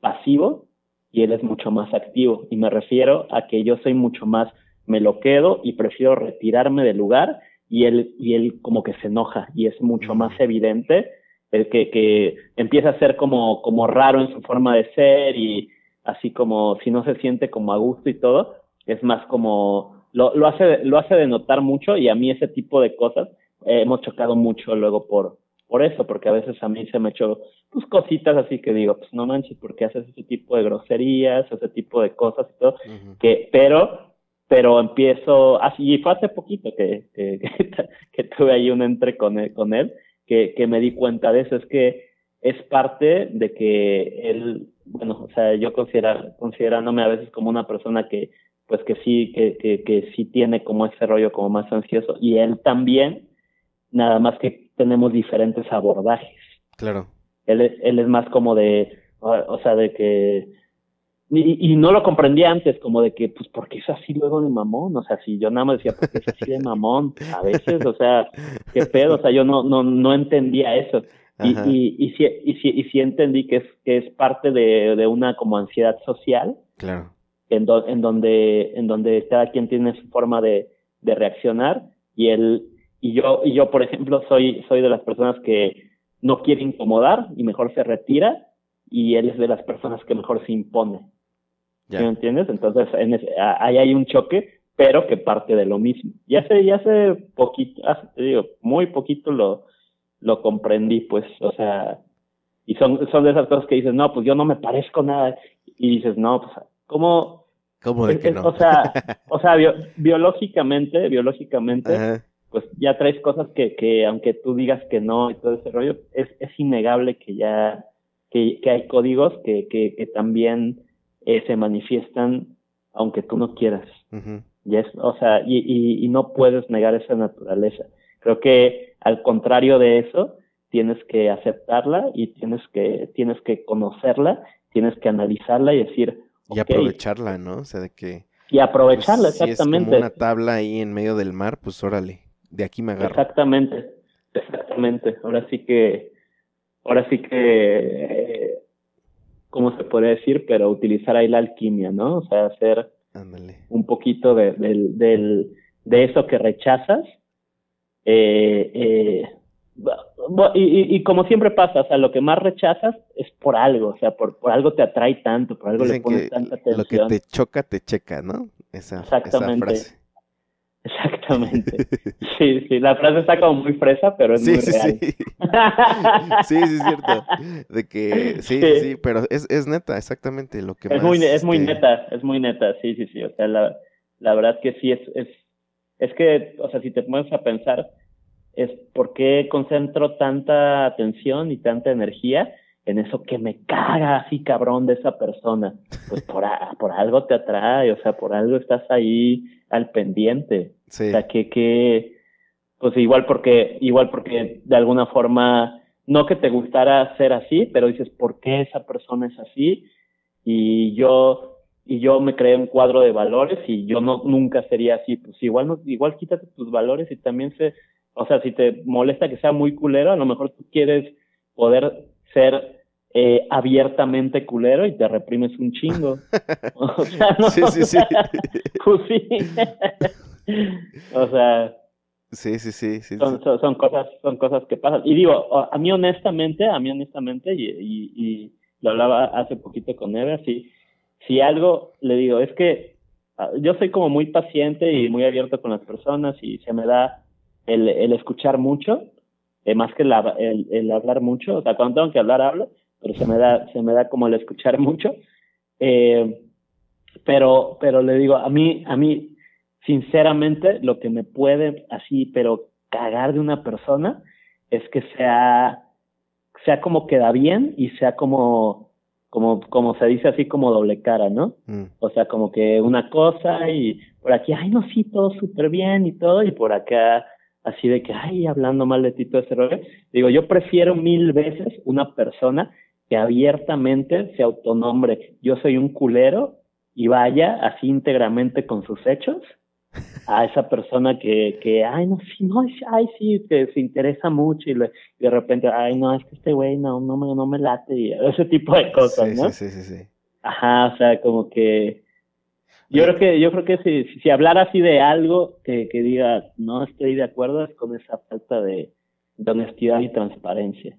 pasivo y él es mucho más activo. Y me refiero a que yo soy mucho más, me lo quedo y prefiero retirarme del lugar y él, y él como que se enoja y es mucho más evidente el que, que empieza a ser como, como raro en su forma de ser y así como si no se siente como a gusto y todo, es más como lo, lo hace lo hace denotar mucho y a mí ese tipo de cosas eh, hemos chocado mucho luego por por eso, porque a veces a mí se me echó pues cositas así que digo, pues no manches, porque haces ese tipo de groserías, ese tipo de cosas y todo, que pero pero empiezo, así fue hace poquito que, que, que, tuve ahí un entre con él, con él que, que me di cuenta de eso, es que es parte de que él, bueno, o sea, yo considera, considerándome a veces como una persona que, pues que sí, que, que, que sí tiene como ese rollo como más ansioso, y él también, nada más que tenemos diferentes abordajes. Claro. Él, él es más como de, o sea, de que y, y, no lo comprendía antes, como de que, pues, porque es así luego de mamón? O sea, si yo nada más decía, porque es así de mamón? A veces, o sea, qué pedo, o sea, yo no, no, no entendía eso. Y, y, y, sí, y, sí, y sí entendí que es, que es parte de, de una como ansiedad social. Claro. En, en, donde, en donde cada quien tiene su forma de, de reaccionar y él, y yo, y yo, por ejemplo, soy, soy de las personas que no quiere incomodar y mejor se retira y él es de las personas que mejor se impone. ¿Me entiendes? Entonces, en ahí hay un choque, pero que parte de lo mismo. Ya hace, ya hace poquito, te digo, muy poquito lo, lo comprendí, pues, o sea, y son, son de esas cosas que dices, no, pues yo no me parezco nada, y dices, no, pues, ¿cómo? ¿Cómo de que no? O sea, o sea biológicamente, biológicamente, pues ya traes cosas que, que aunque tú digas que no y todo ese rollo, es, es innegable que ya, que, que hay códigos que, que, que también eh, se manifiestan aunque tú no quieras. y es, o sea, y, y, no puedes negar esa naturaleza. Creo que al contrario de eso, tienes que aceptarla y tienes que, tienes que conocerla, tienes que analizarla y decir. Y aprovecharla, ¿no? O sea, de que. Y aprovecharla, pues, exactamente. Si es como una tabla ahí en medio del mar, pues órale, de aquí me agarro. Exactamente, exactamente. Ahora sí que, ahora sí que eh, ¿cómo se puede decir? Pero utilizar ahí la alquimia, ¿no? O sea, hacer un poquito de, de eso que rechazas. Eh, eh, y, como siempre pasa, o sea, lo que más rechazas es por algo, o sea, por, por algo te atrae tanto, por algo le pones tanta atención. Lo que te choca, te checa, ¿no? Esa, Exactamente. Esa frase. Exactamente. Sí, sí, la frase está como muy fresa, pero es muy sí, real. Sí. sí, sí, es cierto. De que, sí, sí, sí, pero es, es neta, exactamente lo que es Muy, es muy este neta, es muy neta, sí, sí, sí. O sea, la, la verdad que sí, es, es, es que, o sea, si te pones a pensar, es por qué concentro tanta atención y tanta energía en eso que me caga así cabrón de esa persona. Pues por, por algo te atrae, o sea, por algo estás ahí al pendiente. O sea, que, que, pues igual porque, igual porque de alguna forma, no que te gustara ser así, pero dices, ¿por qué esa persona es así? Y yo, y yo me creé un cuadro de valores y yo no, nunca sería así. Pues igual, no, igual quítate tus valores y también se, o sea, si te molesta que sea muy culero, a lo mejor tú quieres poder ser eh, abiertamente culero y te reprimes un chingo. o sea, no, sí, sí, sí. Pues sí. o sea. Sí, sí, sí. sí, son, son, cosas, son cosas que pasan. Y digo, a mí honestamente, a mí honestamente, y, y, y lo hablaba hace poquito con Eva, si, si algo le digo, es que ah, yo soy como muy paciente y muy abierto con las personas y se me da el, el escuchar mucho, eh, más que el, el, el, hablar mucho. O sea, cuando tengo que hablar, hablo pero se me da, se me da como el escuchar mucho. Eh, pero, pero le digo, a mí, a mí, sinceramente, lo que me puede así, pero cagar de una persona es que sea, sea como queda bien y sea como, como, como se dice así como doble cara, ¿no? Mm. O sea, como que una cosa y por aquí, ay, no, sí, todo súper bien y todo, y por acá, así de que, ay, hablando mal de ti todo ese rollo. Digo, yo prefiero mil veces una persona que abiertamente se autonombre, yo soy un culero y vaya así íntegramente con sus hechos a esa persona que, que ay, no, sí, no, ay, sí, que se interesa mucho y, de repente, ay, no, es que este güey no, no, me, no me late y ese tipo de cosas, ¿no? Sí, sí, sí, Ajá, o sea, como que yo creo que yo creo que si, si hablara así de algo que, que diga no estoy de acuerdo es con esa falta de, de honestidad y transparencia.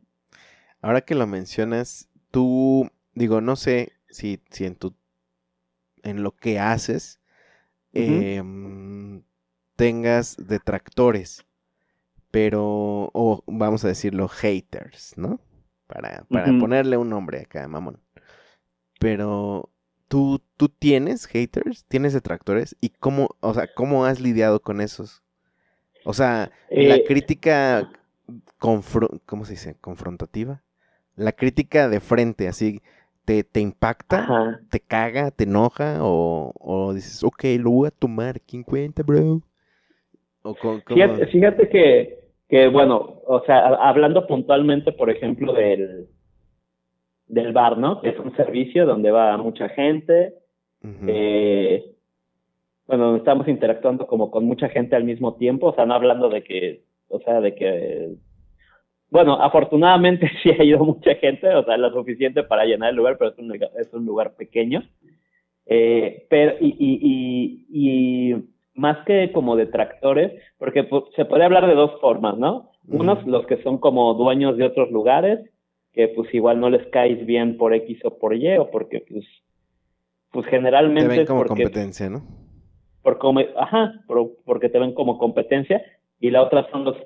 Ahora que lo mencionas, tú, digo, no sé si, si en tu, en lo que haces, em, tengas detractores, pero, o vamos a decirlo, haters, ¿no? Para, para ponerle un nombre acá, mamón. Pero, ¿tú, ¿tú tienes haters? ¿Tienes detractores? ¿Y cómo, o sea, cómo has lidiado con esos? O sea, la eh, crítica, ¿cómo se dice? Confrontativa la crítica de frente, así, te, te impacta, te caga, te enoja, o, dices, ok, lo voy a tomar aquí en cuenta, bro. O fíjate, que, que, bueno, o sea, hablando puntualmente, por ejemplo, del, del bar, ¿no? es un servicio donde va mucha gente. eh, bueno, estamos interactuando como con mucha gente al mismo tiempo, o sea, no hablando de que, o sea, de que bueno, afortunadamente sí ha ido mucha gente, o sea, lo suficiente para llenar el lugar, pero es un, es un lugar pequeño. Eh, pero, y, y, y, más que como detractores, porque pues, se puede hablar de dos formas, ¿no? Unos, los que son como dueños de otros lugares, que pues igual no les caes bien por X o por Y, o porque pues, pues generalmente... Te ven como competencia, ¿no? Por como, ajá, porque te ven como competencia, y la otra son los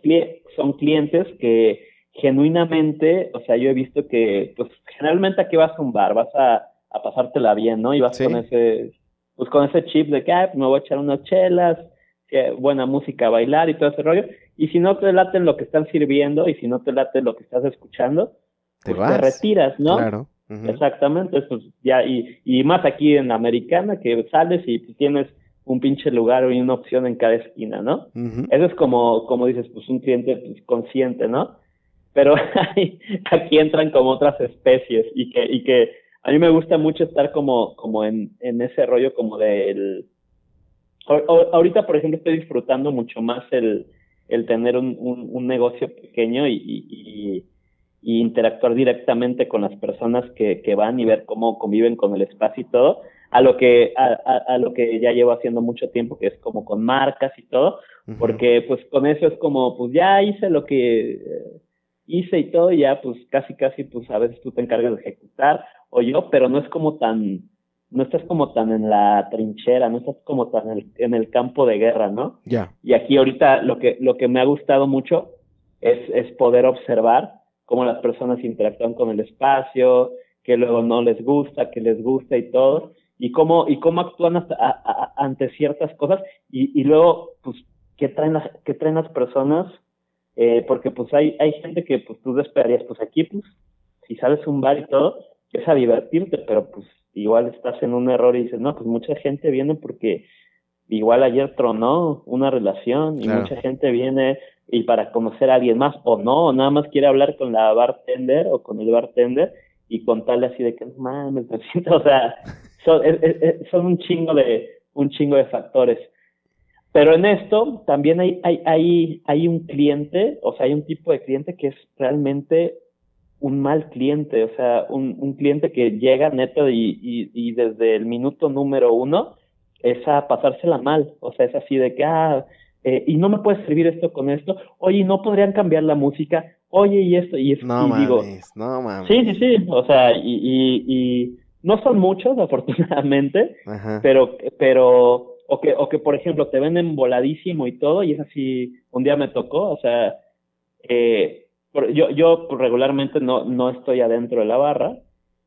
son clientes que genuinamente, o sea, yo he visto que, pues, generalmente aquí vas a un bar, vas a, a pasártela bien, ¿no? Y vas con ese, pues, con ese chip de que, me voy a echar unas chelas, que buena música, bailar y todo ese rollo. Y si no te late lo que están sirviendo y si no te late lo que estás escuchando, te, pues, te retiras, ¿no? Claro. Exactamente, pues ya, y, y más aquí en Americana, que sales y tienes un pinche lugar y una opción en cada esquina, ¿no? Eso es como, como dices, pues un cliente pues, consciente, ¿no? Pero aquí entran como otras especies y que, y que a mí me gusta mucho estar como, como en, en ese rollo como del... Ahorita, por ejemplo, estoy disfrutando mucho más el, el tener un, un, negocio pequeño y, y, y, interactuar directamente con las personas que, que van y ver cómo conviven con el espacio y todo, a lo que, a, a, lo que ya llevo haciendo mucho tiempo, que es como con marcas y todo, porque pues con eso es como, pues ya hice lo que hice y todo, y ya pues casi, casi, pues a veces tú te encargas de ejecutar o yo, pero no es como tan, no estás como tan en la trinchera, no estás como tan en el, en el campo de guerra, ¿no? Ya. Y aquí ahorita lo que, lo que me ha gustado mucho es, es poder observar cómo las personas interactúan con el espacio, que luego no les gusta, que les gusta y todo, y cómo, y cómo actúan ante ciertas cosas, y, y luego, pues, qué traen las, qué traen las personas eh, porque pues hay, hay gente que pues tú esperarías, pues aquí pues, si sales un bar y todo, es a divertirte, pero pues igual estás en un error y dices, no, pues mucha gente viene porque igual ayer tronó una relación y mucha gente viene y para conocer a alguien más o no, o nada más quiere hablar con la bartender o con el bartender y contarle así de que mames, me siento, o sea, son, son un chingo de un chingo de factores. Pero en esto también hay, hay, hay, hay un cliente, o sea, hay un tipo de cliente que es realmente un mal cliente, o sea, un, un cliente que llega neto y, y, y, desde el minuto número uno es a pasársela mal, o sea, es así de que, ah, eh, y no me puedes servir esto con esto, oye, no podrían cambiar la música, oye, y esto, y, no y digo, no mames. Sí, sí, sí, o sea, y, y, y no son muchos, afortunadamente, pero, pero o que, o que por ejemplo te venden voladísimo y todo, y es así, un día me tocó, o sea, eh, yo, yo regularmente no, no estoy adentro de la barra,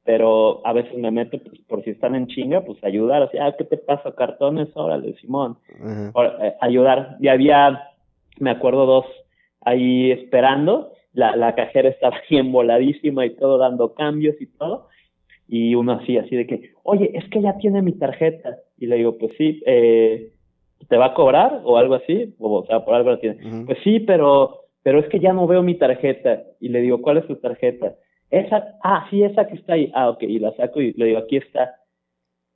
pero a veces me meto pues, por si están en chinga, pues ayudar, así, ah, ¿qué te pasa? Cartones, órale, Simón, eh, ayudar. Y había, me acuerdo, dos ahí esperando, la, la cajera estaba bien voladísima y todo, dando cambios y todo, y uno así, así de que, oye, es que ya tiene mi tarjeta, y le digo, pues sí, eh, ¿te va a cobrar o algo así? O, sea, por algo la tiene. Pues sí, pero, pero es que ya no veo mi tarjeta, y le digo, ¿cuál es tu tarjeta? Esa, ah, sí, esa que está ahí. Ah, ok, y la saco y le digo, aquí está.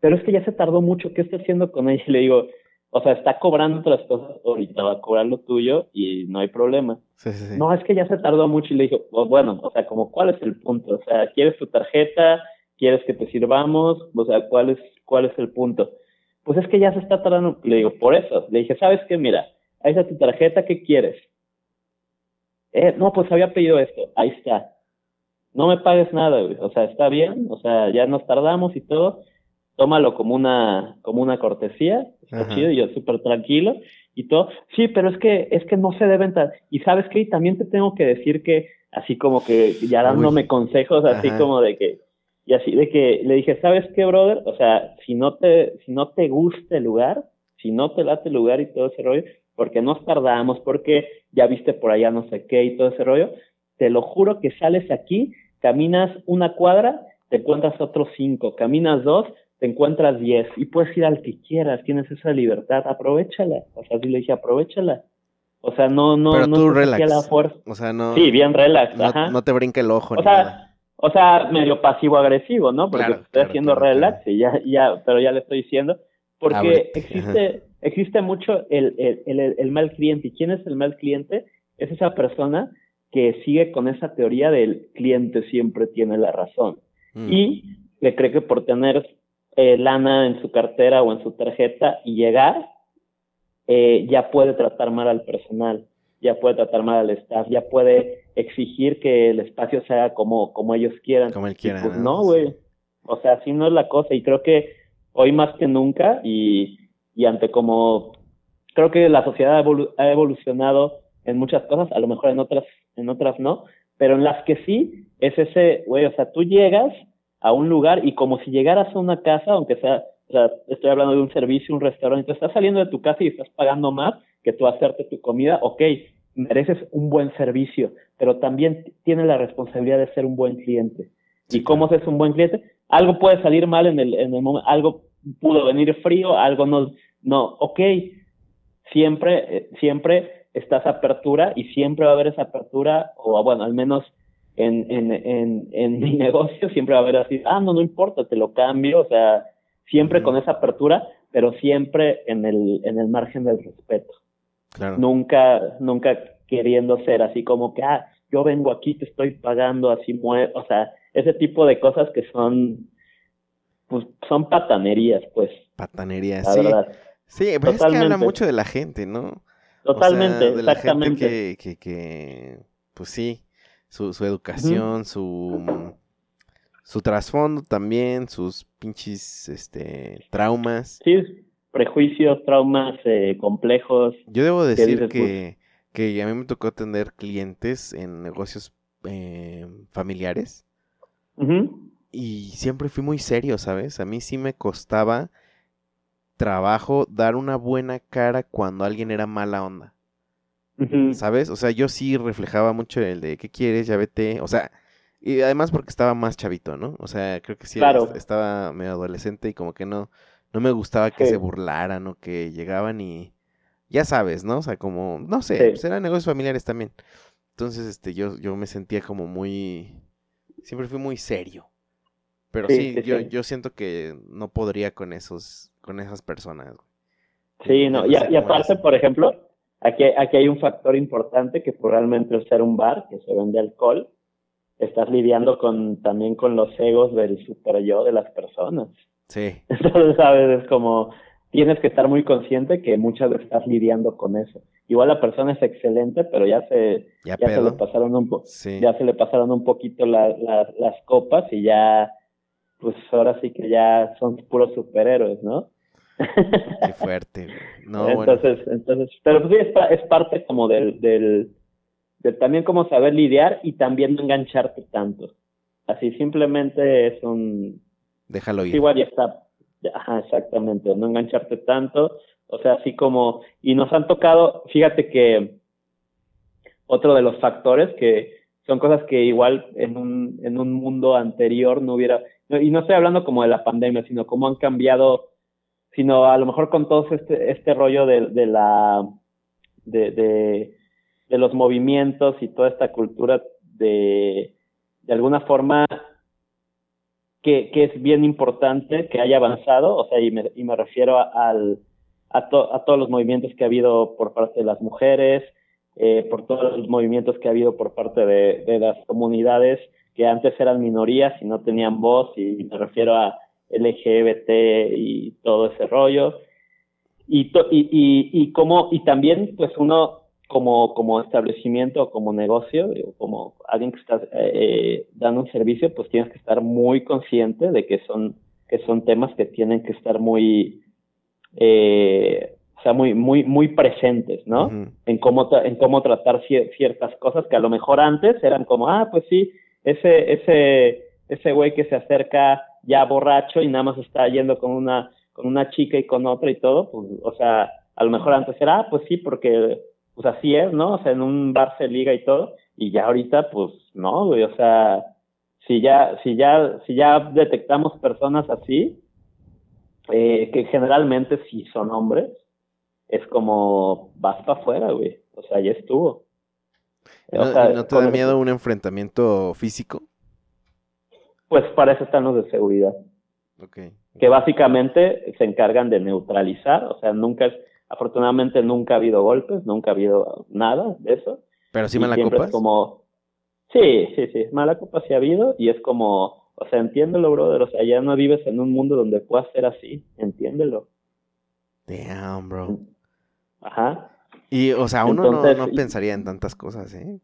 Pero es que ya se tardó mucho, ¿qué está haciendo con ella? Y le digo, o sea, está cobrando otras cosas, ahorita va a cobrar lo tuyo y no hay problema. No, es que ya se tardó mucho y le digo, oh, bueno, o sea, como, ¿cuál es el punto? O sea, ¿quieres tu tarjeta? ¿Quieres que te sirvamos? O sea, ¿cuál es, cuál es el punto? Pues es que ya se está tardando. Le digo, por eso. Le dije, ¿sabes qué? Mira, ahí está tu tarjeta, ¿qué quieres? Eh, no, pues había pedido esto. Ahí está no me pagues nada, güey. O sea, está bien, o sea, ya nos tardamos y todo. Tómalo como una, como una cortesía, está chido, yo súper tranquilo y todo. Sí, pero es que, es que no se deben Y sabes qué, también te tengo que decir que, así como que ya dándome consejos, así como de que, y así de que le dije, ¿sabes qué, brother? O sea, si no te, si no te gusta el lugar, si no te late el lugar y todo ese rollo, porque nos tardamos, porque ya viste por allá no sé qué y todo ese rollo, te lo juro que sales aquí, caminas una cuadra, te encuentras otros cinco, caminas dos, te encuentras diez y puedes ir al que quieras, tienes esa libertad, aprovechala. O sea, sí le dije, aprovechala. O sea, no, no, Pero no tú relax. la fuerza. O sea, no. Sí, bien relax. No, ajá. no te brinca el ojo. O sea, o sea, medio pasivo-agresivo, ¿no? Porque estoy haciendo relax y ya, ya, pero ya le estoy diciendo. Porque existe, existe mucho el, el, el, el mal cliente. ¿Y quién es el mal cliente? Es esa persona que sigue con esa teoría del cliente siempre tiene la razón. Mm. Y le cree que por tener eh, lana en su cartera o en su tarjeta y llegar, eh, ya puede tratar mal al personal, ya puede tratar mal al staff, ya puede exigir que el espacio sea como, como ellos quieran. Como él quiera. Pues no, güey. O sea, así no es la cosa. Y creo que hoy más que nunca y, y ante como creo que la sociedad ha evolucionado en muchas cosas, a lo mejor en otras, en otras no, pero en las que sí, es ese, güey, o sea, tú llegas a un lugar y como si llegaras a una casa, aunque sea, o sea, estoy hablando de un servicio, un restaurante, estás saliendo de tu casa y estás pagando más que tú hacerte tu comida, ok, mereces un buen servicio, pero también tienes la responsabilidad de ser un buen cliente. ¿Y cómo es un buen cliente? Algo puede salir mal en el, en el momento, algo pudo venir frío, algo no, no, ok, siempre, siempre está esa apertura y siempre va a haber esa apertura, o bueno, al menos en, en, en, en mi negocio siempre va a haber así, ah, no, no importa, te lo cambio, o sea, siempre con esa apertura, pero siempre en el, en el margen del respeto. Nunca, nunca queriendo ser así como que, ah, yo vengo aquí, te estoy pagando, así mueve, o sea, ese tipo de cosas que son, pues, son patanerías, pues. Patanerías, sí. Sí, pues es que habla mucho de la gente, ¿no? Totalmente, exactamente. que, que, pues sí, su, su educación, su, su trasfondo también, sus pinches este, traumas. Sí, prejuicios, traumas eh, complejos. Yo debo decir que, que a mí me tocó tener clientes en negocios eh, familiares. Y siempre fui muy serio, ¿sabes? A mí sí me costaba trabajo dar una buena cara cuando alguien era mala onda. ¿Sabes? O sea, yo sí reflejaba mucho el de ¿qué quieres? Ya vete. O sea, y además porque estaba más chavito, ¿no? O sea, creo que sí estaba medio adolescente y como que no, no me gustaba que se burlaran o que llegaban y ya sabes, ¿no? O sea, como, no sé, pues eran negocios familiares también. Entonces, este, yo, yo me sentía como muy, siempre fui muy serio. Pero sí, yo, yo siento que no podría con esos, con esas personas. Sí, no, y, aparte, por ejemplo, aquí, aquí hay un factor importante que probablemente al ser un bar que se vende alcohol, estás lidiando con también con los egos del super yo de las personas. Sí. Entonces, sabes, es como tienes que estar muy consciente que muchas veces estás lidiando con eso. Igual la persona es excelente, pero ya se ya, se le pasaron un ya se le pasaron un poquito las copas y ya pues ahora sí que ya son puros superhéroes, ¿no? Qué fuerte. No, entonces, entonces, pero pues sí, es, es, parte como del, del, de también cómo saber lidiar y también no engancharte tanto. Así simplemente es un... Déjalo ir. Igual ya está. Ajá, exactamente, no engancharte tanto. O sea, así como... Y nos han tocado, fíjate que otro de los factores que son cosas que igual en un, en un mundo anterior no hubiera... Y no estoy hablando como de la pandemia, sino cómo han cambiado, sino a lo mejor con todo este, este rollo de, de la... de, de de los movimientos y toda esta cultura de, de alguna forma que, es bien importante que haya avanzado, o sea, y me, y me refiero a, al, a, todos los movimientos que ha habido por parte de las mujeres, eh, por todos los movimientos que ha habido por parte de, las comunidades que antes eran minorías y no tenían voz, y me refiero a LGBT y todo ese rollo. Y, como, y también, pues uno como, como establecimiento o como negocio, como alguien que está eh, dando un servicio, pues tienes que estar muy consciente de que son, que son temas que tienen que estar muy, eh, o sea, muy, muy, muy presentes, ¿no? En cómo, en cómo tratar ciertas cosas que a lo mejor antes eran como, ah, pues sí, ese, ese, ese güey que se acerca ya borracho y nada más está yendo con una, con una chica y con otra y todo, pues, o sea, a lo mejor antes era, ah, pues sí, porque pues así es, ¿no? O sea, en un bar se liga y todo, y ya ahorita, pues, no, güey, o sea, si ya, si ya, si ya detectamos personas así, eh, que generalmente si son hombres, es como, vas para afuera, güey, o sea, ya estuvo. ¿No, ¿no te da miedo un enfrentamiento físico? Pues para eso están los de seguridad. Okay. Que básicamente se encargan de neutralizar, o sea, nunca es, Afortunadamente nunca ha habido golpes, nunca ha habido nada de eso. Pero sí mala copa. Es como, sí, sí, sí, mala copa sí ha habido y es como, o sea, entiéndelo, brother, o sea, ya no vives en un mundo donde puedas ser así, entiéndelo. Damn, bro. Ajá. Y, o sea, uno no, no, pensaría en tantas cosas, ¿eh?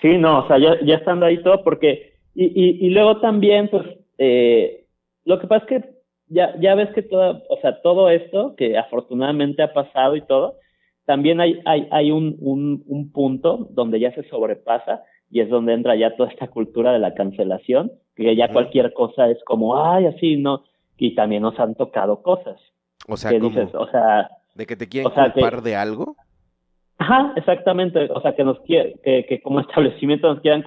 Sí, no, o sea, ya, ya estando ahí todo, porque, y, y, y luego también, pues, eh, lo que pasa es que ya, ya ves que todo, o sea, todo esto que afortunadamente ha pasado y todo, también hay, hay, hay un, un, un punto donde ya se sobrepasa y es donde entra ya toda esta cultura de la cancelación, que ya cualquier cosa es como, ay, así, ¿no? Y también nos han tocado cosas. O sea, que dices, o sea... ¿De que te quieren culpar de algo? Ajá, exactamente. O sea, que nos quiere, que, que como establecimiento nos quieran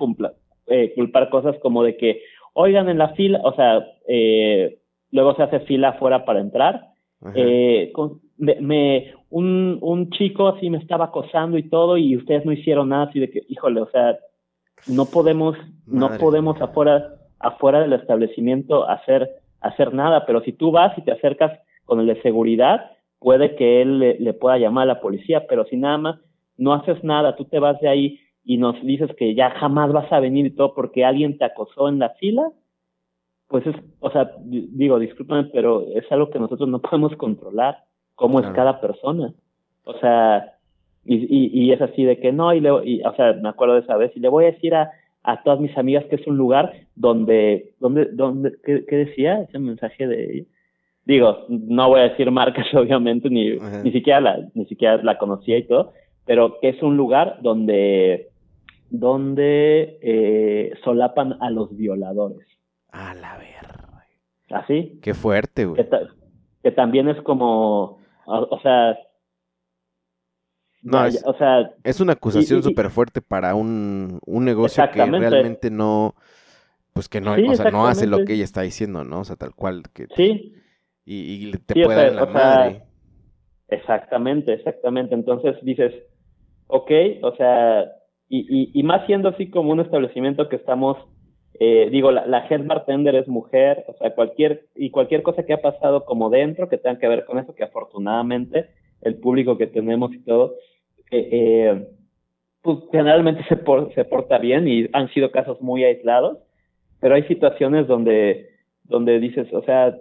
eh, culpar cosas como de que, oigan, en la fila, o sea, eh, luego se hace fila afuera para entrar. Eh, me, un, un chico así me estaba acosando y todo y ustedes no hicieron nada así de que, híjole, o sea, no podemos, no podemos afuera, afuera del establecimiento hacer, hacer nada, pero si tú vas y te acercas con el de seguridad, puede que él le, le pueda llamar a la policía, pero si nada más no haces nada, tú te vas de ahí y nos dices que ya jamás vas a venir y todo porque alguien te acosó en la fila, pues es, o sea, digo, discúlpame, pero es algo que nosotros no podemos controlar, cómo es cada persona. O sea, y, y, y, es así de que no, y, le, y, o sea, me acuerdo de esa vez, y le voy a decir a, a todas mis amigas que es un lugar donde, donde, donde, ¿qué, qué decía ese mensaje de Digo, no voy a decir marcas, obviamente, ni, ni siquiera la, ni siquiera la conocía y todo, pero que es un lugar donde, donde eh, solapan a los violadores. A la ver. ¿Así? Qué fuerte, güey. Que, también es como, o, sea... No, es, o sea, es una acusación súper fuerte para un, un negocio que realmente no, pues que no, o sea, no hace lo que ella está diciendo, ¿no? O sea, tal cual. Que, sí. Y, te puede dar la madre. exactamente, exactamente. Entonces dices, ok, o sea, y, y, y más siendo así como un establecimiento que estamos eh, digo, la, la, head bartender es mujer, o sea, cualquier, y cualquier cosa que ha pasado como dentro que tenga que ver con eso, que afortunadamente el público que tenemos y todo, eh, eh, pues generalmente se, se porta bien y han sido casos muy aislados, pero hay situaciones donde, donde dices, o sea,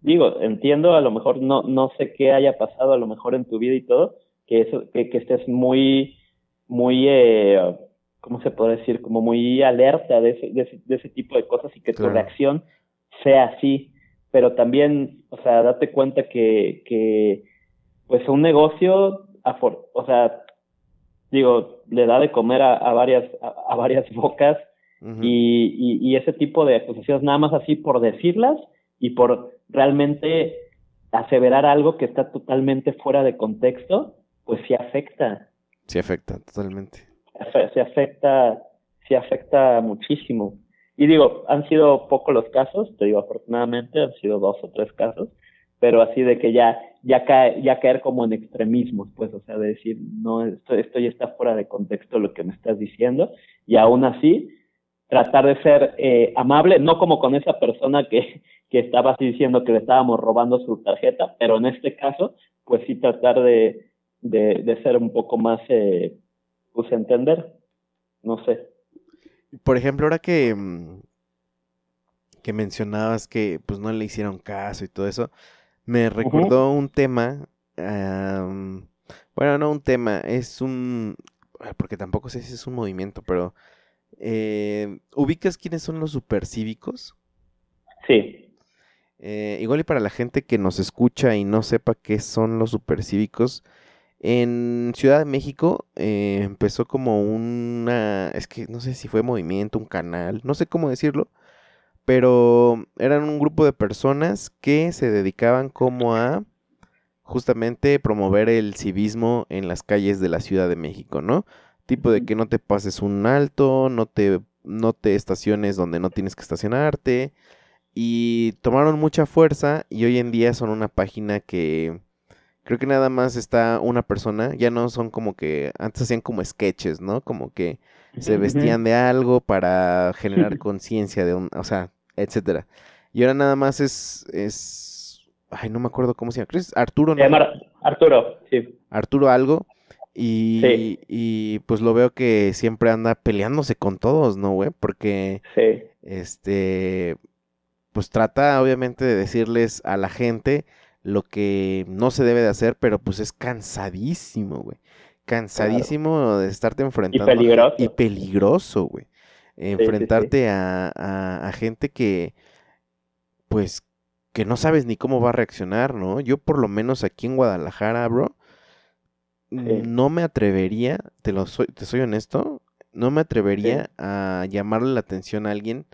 digo, entiendo, a lo mejor no, no sé qué haya pasado a lo mejor en tu vida y todo, que eso, que, que estés muy, muy, ¿cómo se puede decir? Como muy alerta de ese, de ese, de ese tipo de cosas y que tu reacción sea así. Pero también, o sea, date cuenta que, que pues un negocio, o sea, digo, le da de comer a, varias, a, varias bocas y, y, ese tipo de acusaciones nada más así por decirlas y por realmente aseverar algo que está totalmente fuera de contexto, pues sí afecta. Sí afecta, totalmente. Se afecta, sí afecta muchísimo. Y digo, han sido pocos los casos, te digo, afortunadamente han sido dos o tres casos, pero así de que ya, ya, cae, ya caer como en extremismos, pues, o sea, de decir, no, esto, esto ya está fuera de contexto lo que me estás diciendo, y aún así, tratar de ser eh, amable, no como con esa persona que, que estaba así diciendo que le estábamos robando su tarjeta, pero en este caso, pues sí tratar de, de, ser un poco más, eh, pues entender, no sé. Por ejemplo, ahora que, mm, que mencionabas que pues no le hicieron caso y todo eso, me recordó un tema, bueno, no un tema, es un, ah, porque tampoco sé si es un movimiento, pero eh, ¿ubicas quiénes son los supercívicos? Sí. Eh, igual y para la gente que nos escucha y no sepa qué son los supercívicos, en Ciudad de México eh, empezó como una, es que no sé si fue movimiento, un canal, no sé cómo decirlo, pero eran un grupo de personas que se dedicaban como a justamente promover el civismo en las calles de la Ciudad de México, ¿no? Tipo de que no te pases un alto, no te, no te estaciones donde no tienes que estacionarte. Y tomaron mucha fuerza y hoy en día son una página que creo que nada más está una persona, ya no son como que antes hacían como sketches, ¿no? Como que se vestían de algo para generar conciencia de un, o sea, etcétera. Y ahora nada más es, es, ay, no me acuerdo cómo se llama, ¿crees? Arturo, ¿no? Arturo, sí. Arturo algo. Y, y pues lo veo que siempre anda peleándose con todos, ¿no, güey? Porque, sí. este, pues trata obviamente de decirles a la gente lo que no se debe de hacer, pero pues es cansadísimo, güey cansadísimo de estarte enfrentando. Y peligroso. y peligroso, güey. Enfrentarte A, a, gente que, pues, que no sabes ni cómo va a reaccionar, ¿no? Yo por lo menos aquí en Guadalajara, bro, no me atrevería, te lo soy, te soy honesto, no me atrevería a llamarle la atención a alguien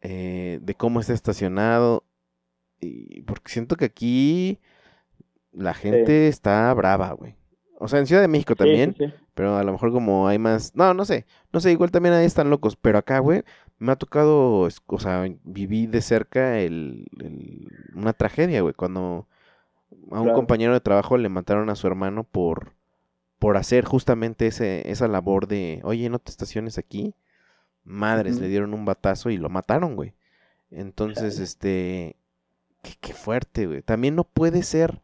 eh, de cómo está estacionado. Y porque siento que aquí la gente está brava, güey. O sea, en Ciudad de México también. Pero a lo mejor como hay más... No, no sé. No sé, igual también ahí están locos. Pero acá, güey, me ha tocado... O sea, viví de cerca el, una tragedia, güey. Cuando a un compañero de trabajo le mataron a su hermano por, por hacer justamente ese, esa labor de... Oye, no te estaciones aquí. Madres, le dieron un batazo y lo mataron, güey. Entonces, este... Qué, qué fuerte, güey. También no puede ser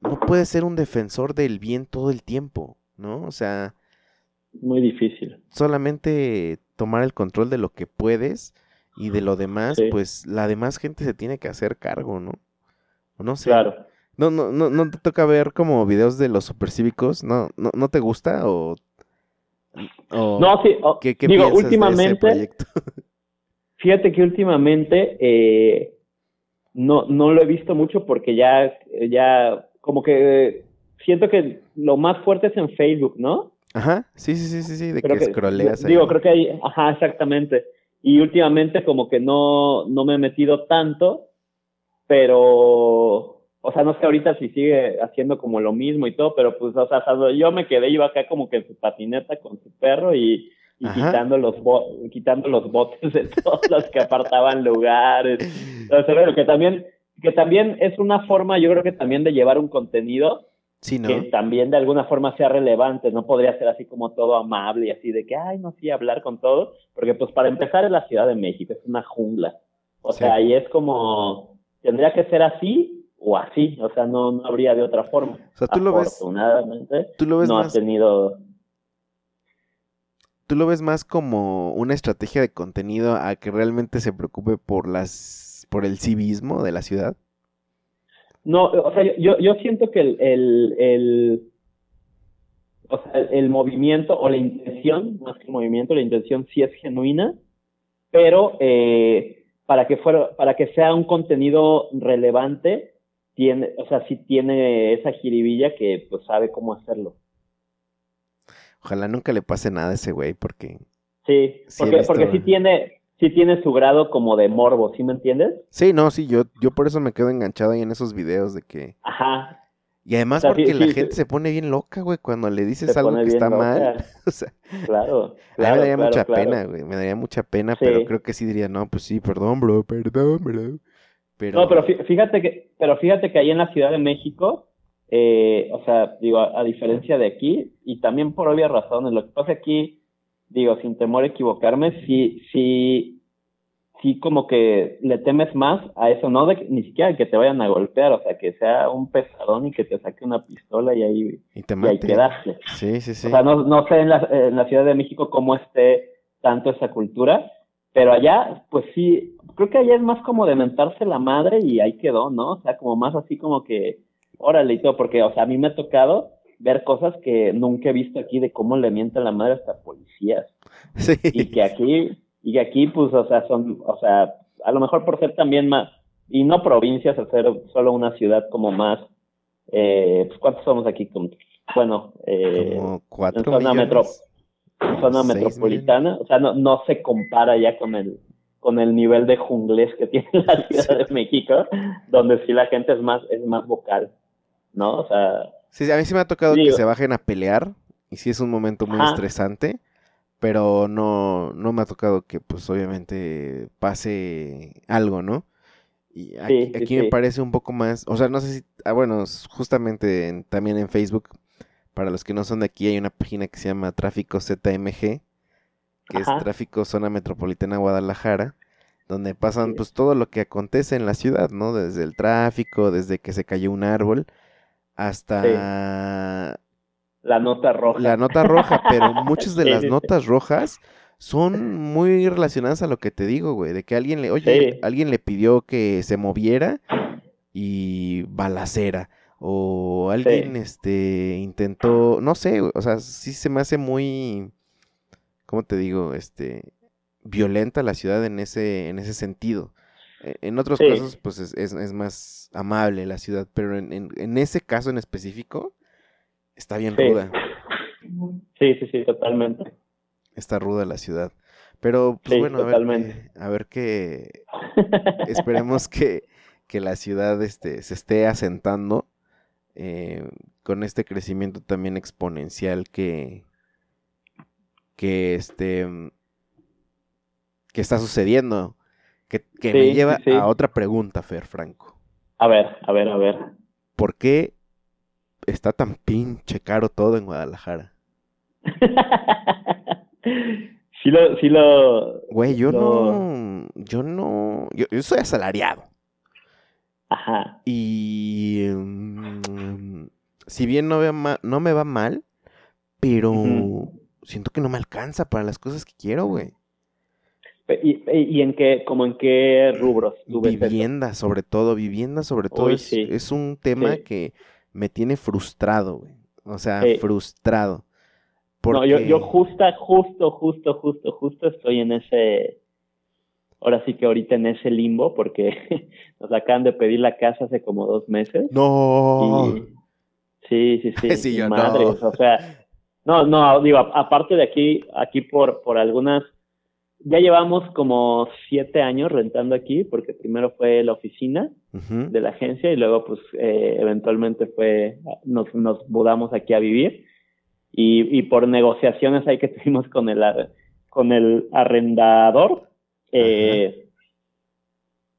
no puedes ser un defensor del bien todo el tiempo, ¿no? O sea... Muy difícil. Solamente tomar el control de lo que puedes y de lo demás, pues la demás gente se tiene que hacer cargo, ¿no? No sé. Claro. No, no, no, no te toca ver como videos de los supercívicos, ¿no, no, no te gusta o, no, sí, ¿qué, digo, últimamente, fíjate que últimamente eh, no, no lo he visto mucho porque ya, ya como que siento que lo más fuerte es en Facebook, ¿no? Ajá, sí, sí, sí, sí, sí de que, scrolleas ahí. Digo, creo que hay, ajá, exactamente. Y últimamente como que no, no me he metido tanto, pero, o sea, no sé ahorita si sigue haciendo como lo mismo y todo, pero pues, o sea, yo me quedé, iba acá como que en su patineta con su perro y, quitando los quitando los botes de todos los que apartaban lugares. Sea, que también que también es una forma, yo creo que también de llevar un contenido que también de alguna forma sea relevante, no podría ser así como todo amable y así de que, ay, no, sí, hablar con todo, porque pues para empezar es la Ciudad de México, es una jungla, o sea, ahí es como, tendría que ser así o así, o sea, no, no habría de otra forma. O sea, tú lo ves, tú lo ves no más, ha tenido... Tú lo ves más como una estrategia de contenido a que realmente se preocupe por las por el civismo de la ciudad? No, o sea, yo, siento que el, o sea, el movimiento o la intención, más que el movimiento, la intención sí es genuina, pero eh, para que fuera, para que sea un contenido relevante, tiene, o sea, sí tiene esa jiribilla que pues sabe cómo hacerlo. Ojalá nunca le pase nada a ese güey, porque... Sí, porque, porque sí tiene, sí tiene su grado como de morbo, ¿sí me entiendes? Sí, no, sí, yo, yo por eso me quedo enganchado ahí en esos videos de que... Ajá. Y además porque la gente se pone bien loca, güey, cuando le dices algo que está mal. o sea, claro, A mí me daría mucha pena, güey, me daría mucha pena, pero creo que sí diría, no, pues sí, perdón, bro, perdón, bro. Pero... No, pero fíjate que, pero fíjate que ahí en la Ciudad de México, eh, o sea, digo, a, diferencia de aquí, y también por obvias razones, lo que pasa aquí, digo, sin temor a equivocarme, sí, sí, sí como que le temes más a eso, no de ni siquiera que te vayan a golpear, o sea, que sea un pesadón y que te saque una pistola y ahí, y te ahí quedaste. Sí, sí, sí. O sea, no, no sé en la, en la Ciudad de México cómo esté tanto esa cultura, pero allá, pues sí, creo que allá es más como de mentarse la madre y ahí quedó, ¿no? O sea, como más así como que, órale y todo, porque, o sea, a mí me ha tocado ver cosas que nunca he visto aquí de cómo le mienta la madre hasta policías. Sí. Y que aquí, y que aquí, pues, o sea, son, o sea, a lo mejor por ser también más, y no provincias, al ser solo una ciudad como más, eh, pues, ¿cuántos somos aquí? bueno, eh, como cuatro en zona, metro, zona metropolitana, o sea, no, no se compara ya con el, con el nivel de junglés que tiene la Ciudad de México, donde sí la gente es más, es más vocal, ¿no? O sea... Sí, a mí sí me ha tocado que se bajen a pelear, y sí es un momento muy estresante, pero no, no me ha tocado que pues obviamente pase algo, ¿no? Y aquí, me parece un poco más, o sea, no sé si, ah, bueno, justamente también en Facebook, para los que no son de aquí, hay una página que se llama Tráfico ZMG, que es Tráfico Zona Metropolitana Guadalajara, donde pasan pues todo lo que acontece en la ciudad, ¿no? Desde el tráfico, desde que se cayó un árbol, hasta la nota roja. La nota roja, pero muchas de las notas rojas son muy relacionadas a lo que te digo, güey, de que alguien le, oye, alguien le pidió que se moviera y balacera o alguien este intentó, no sé, o sea, sí se me hace muy ¿cómo te digo? este violenta la ciudad en ese en ese sentido. E, en otros casos, pues es, es, más amable la ciudad, pero en, en ese caso en específico, Está bien ruda. Sí, sí, sí, totalmente. Está ruda la ciudad. Pero, pues bueno, a ver, a ver qué. esperemos que, que, la ciudad este, se esté asentando eh, con este crecimiento también exponencial que. que este. que está sucediendo. Que, que me lleva a otra pregunta, Fer Franco. A ver, a ver, a ver. ¿Por qué está tan pinche caro todo en Guadalajara. sí lo, sí lo. Güey, yo no. Yo no. Yo, soy asalariado. Ajá. Y. Mm, si bien no, no me va mal, pero siento que no me alcanza para las cosas que quiero, güey. ¿Y, en qué, como en qué rubros? Vivienda, sobre todo, vivienda sobre todo. es, es, un tema que me tiene frustrado, güey. O sea, frustrado. No, yo, yo justa, justo, justo, justo, justo estoy en ese, ahora sí que ahorita en ese limbo, porque nos acaban de pedir la casa hace como dos meses. No. Sí, sí, sí. sí yo madres, o sea, no, no, digo, aparte de aquí, aquí por, por algunas ya llevamos como siete años rentando aquí, porque primero fue la oficina de la agencia y luego pues eh, eventualmente fue, nos, nos mudamos aquí a vivir. Y, y por negociaciones ahí que tuvimos con el, con el arrendador, eh,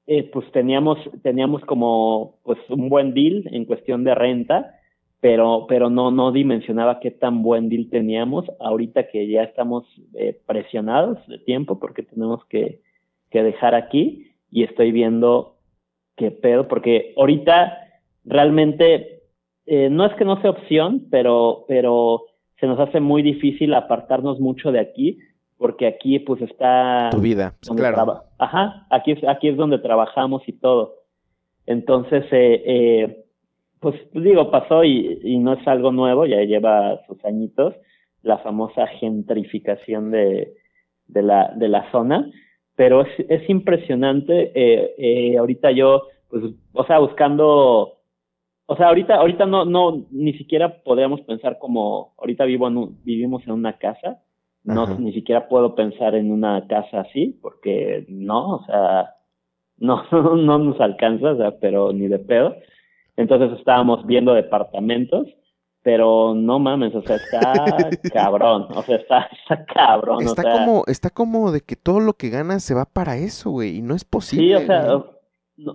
eh, pues teníamos, teníamos como pues un buen deal en cuestión de renta pero, pero no, no dimensionaba qué tan buen deal teníamos ahorita que ya estamos eh, presionados de tiempo porque tenemos que, que dejar aquí y estoy viendo qué pedo, porque ahorita realmente eh, no es que no sea opción, pero, pero se nos hace muy difícil apartarnos mucho de aquí, porque aquí pues está... Tu vida, claro. Ajá, aquí es, aquí es donde trabajamos y todo. Entonces, eh, eh, pues digo, pasó y, no es algo nuevo, ya lleva sus añitos, la famosa gentrificación de, de, la, de la zona, pero es, es impresionante. Eh, eh, ahorita yo, pues, o sea, buscando o sea, ahorita, ahorita no, no, ni siquiera podríamos pensar como, ahorita vivo en vivimos en una casa, no, ni siquiera puedo pensar en una casa así, porque no, o sea, no, no nos alcanza, o sea, pero ni de pedo. Entonces estábamos viendo departamentos, pero no mames, o sea, está cabrón, o sea, está, está cabrón. Está como, está como de que todo lo que ganas se va para eso, güey, y no es posible. Sí, o sea,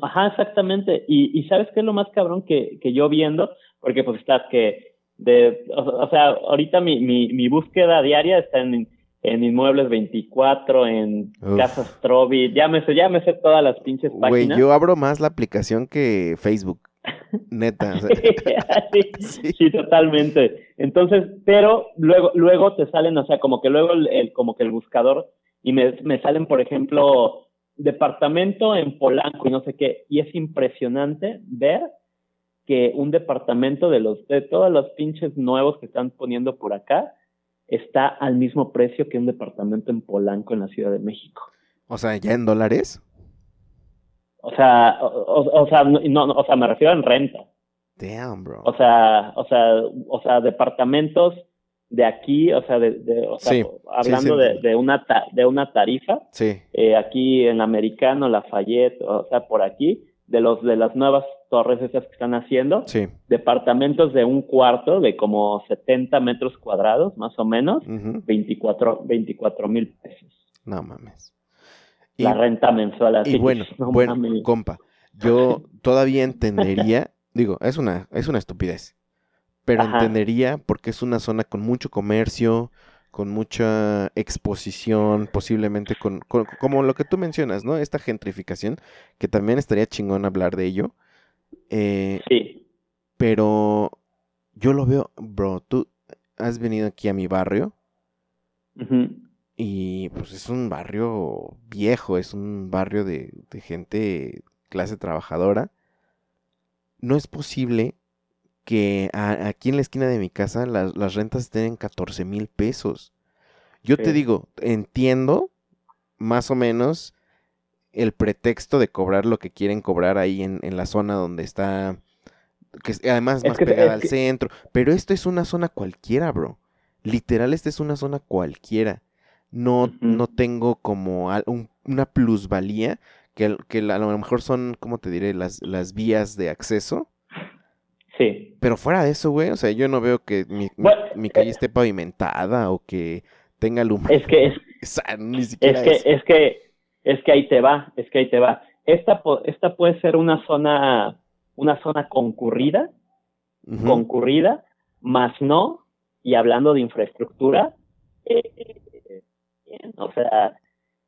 ajá, exactamente. Y, y sabes qué es lo más cabrón que, que yo viendo, porque pues estás que de, o, sea, ahorita mi, mi, mi búsqueda diaria está en, en Inmuebles 24, en Casas Trovi, me sé todas las pinches páginas. Güey, yo abro más la aplicación que Facebook. Neta. sí, totalmente. Entonces, pero luego, luego te salen, o sea, como que luego el, como que el buscador, y me, me salen, por ejemplo, departamento en Polanco y no sé qué, y es impresionante ver que un departamento de los de todos los pinches nuevos que están poniendo por acá está al mismo precio que un departamento en Polanco en la Ciudad de México. O sea, ya en dólares. O sea, o, sea, no, o sea, me refiero en renta. Damn, bro. O sea, o sea, o sea, departamentos de aquí, o sea, de, o sea, hablando De, de, una de una tarifa, sí. Eh, aquí en Americano, Lafayette, o sea, por aquí, de los de las nuevas torres esas que están haciendo, sí. departamentos de un cuarto de como 70 metros cuadrados, más o menos, 24 mil pesos. No mames. La renta mensual así. Y bueno, bueno, compa, yo todavía entendería, digo, es una, es una estupidez pero entendería porque es una zona con mucho comercio, con mucha exposición, posiblemente con, como lo que tú mencionas, ¿no? Esta gentrificación, que también estaría chingón hablar de ello. Eh, sí. Pero yo lo veo, bro, tú has venido aquí a mi barrio y pues es un barrio viejo, es un barrio de, de gente clase trabajadora. No es posible que aquí en la esquina de mi casa las, rentas estén en 14 mil pesos. Yo te digo, entiendo más o menos el pretexto de cobrar lo que quieren cobrar ahí en, la zona donde está, que además es más pegada al centro, pero esto es una zona cualquiera, bro. Literal, esta es una zona cualquiera. No, no tengo como una plusvalía que, que a lo mejor son, ¿cómo te diré? Las, las vías de acceso Sí. Pero fuera de eso, güey, o sea, yo no veo que mi, mi, calle eh, esté pavimentada o que tenga luz. Es que es, es que, es que es que ahí te va, es que ahí te va. Esta esta puede ser una zona una zona concurrida, concurrida, más no y hablando de infraestructura, eh, o sea,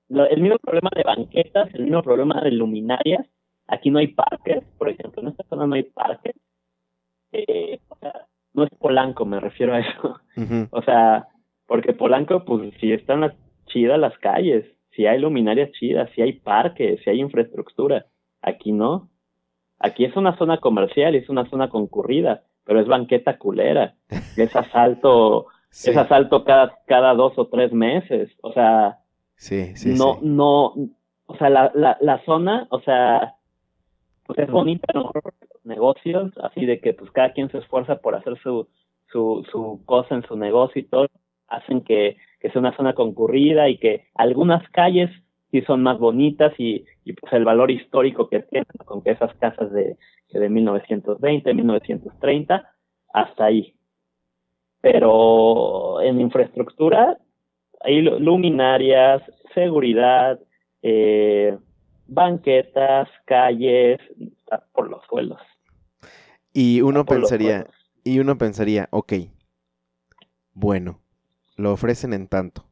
el mismo problema de banquetas, el mismo problema de luminarias, aquí no hay parques, por ejemplo, en esta zona no hay parques, eh, o sea, no es Polanco, me refiero a eso. O sea, porque Polanco, pues si están las chidas las calles, si hay luminarias chidas, si hay parques, si hay infraestructura. Aquí no. Aquí es una zona comercial es una zona concurrida, pero es banqueta culera. Es asalto, es asalto cada, cada dos o tres meses. O sea, sí, sí, no, no, o sea, la, la, la zona, o sea, pues es bonita, ¿no? negocios, así de que pues cada quien se esfuerza por hacer su, su, su cosa en su negocio y todo, hacen que, que sea una zona concurrida y que algunas calles sí son más bonitas y, y pues el valor histórico que tienen con que esas casas de, de 1920, 1930, hasta ahí. Pero en infraestructura hay luminarias, seguridad, eh, banquetas, calles, por los suelos. Y uno pensaría, y uno pensaría, ok, bueno, lo ofrecen en tanto.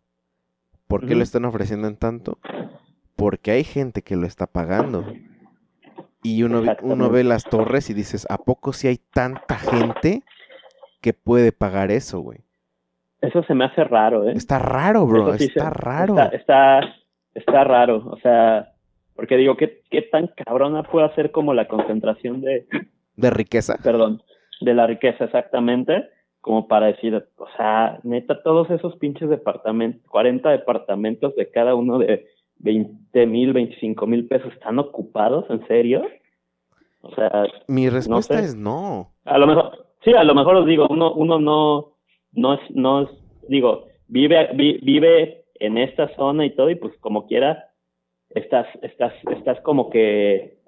¿Por qué lo están ofreciendo en tanto? Porque hay gente que lo está pagando. Y uno, uno ve las torres y dices, ¿a poco si hay tanta gente que puede pagar eso, güey? Eso se me hace raro, ¿eh? Está raro, bro, está raro. Está, está, raro, o sea, porque digo, ¿qué, ¿qué tan cabrona puede ser como la concentración de, de riqueza. Perdón, de la riqueza exactamente, como para decir, o sea, neta, todos esos pinches departamentos, 40 departamentos de cada uno de 20 mil, 25 mil pesos están ocupados, ¿en serio? O sea, mi respuesta es no. A lo mejor, sí, a lo mejor os digo, uno, uno no, no es, no es, digo, vive, vive en esta zona y todo, y pues como quiera, estás, estás, estás como que,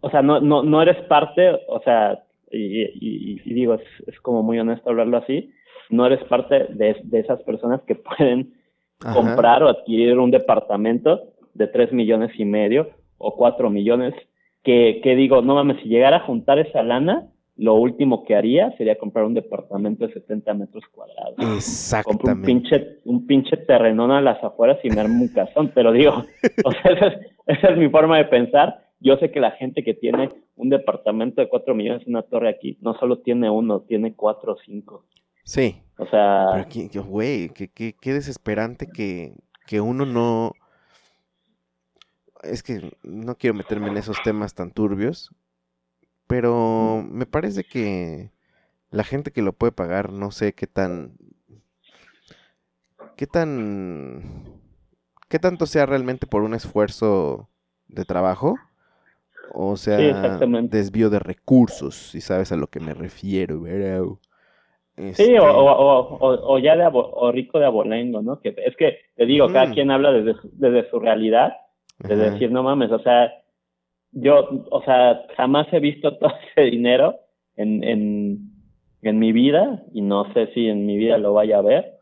o sea, no, no, no eres parte, o sea, y, y, digo, es, es, como muy honesto hablarlo así, no eres parte de, de esas personas que pueden comprar o adquirir un departamento de tres millones y medio o cuatro millones, que, que digo, no mames, si llegara a juntar esa lana, lo último que haría sería comprar un departamento de 70 metros cuadrados. Exactamente. un pinche, un pinche terrenón a las afueras y me armo un casón, pero digo, o sea, esa es, esa es mi forma de pensar. Yo sé que la gente que tiene un departamento de 4 millones en una torre aquí, no solo tiene uno, tiene cuatro o cinco. Sí. O sea... Pero, güey, qué, qué, qué desesperante que, que uno no... Es que no quiero meterme en esos temas tan turbios, pero me parece que la gente que lo puede pagar, no sé qué tan... ¿Qué tan... ¿Qué tanto sea realmente por un esfuerzo de trabajo? O sea, desvío de recursos, si sabes a lo que me refiero, ¿verdad? Sí, este o, ya de o rico de abolengo, ¿no? Que es que te digo, cada quien habla desde, desde su realidad, de decir, no mames, o sea, yo, o sea, jamás he visto todo ese dinero en, en, en mi vida y no sé si en mi vida lo vaya a ver.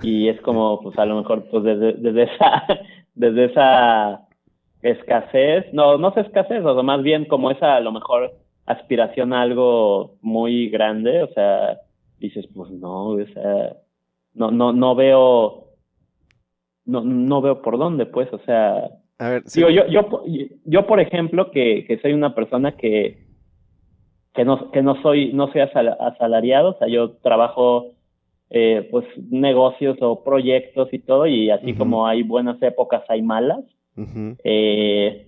Y es como, pues a lo mejor, pues desde, desde esa, desde esa escasez, no, no sé escasez, o más bien como esa, a lo mejor, aspiración a algo muy grande, o sea, dices, pues no, o sea, no, no, no veo, no, no veo por dónde, pues, o sea, a ver, digo, yo, yo, yo, por ejemplo, que, que soy una persona que, que no, que no soy, no soy asalariado, o sea, yo trabajo, eh, pues, negocios o proyectos y todo, y así como hay buenas épocas, hay malas. eh,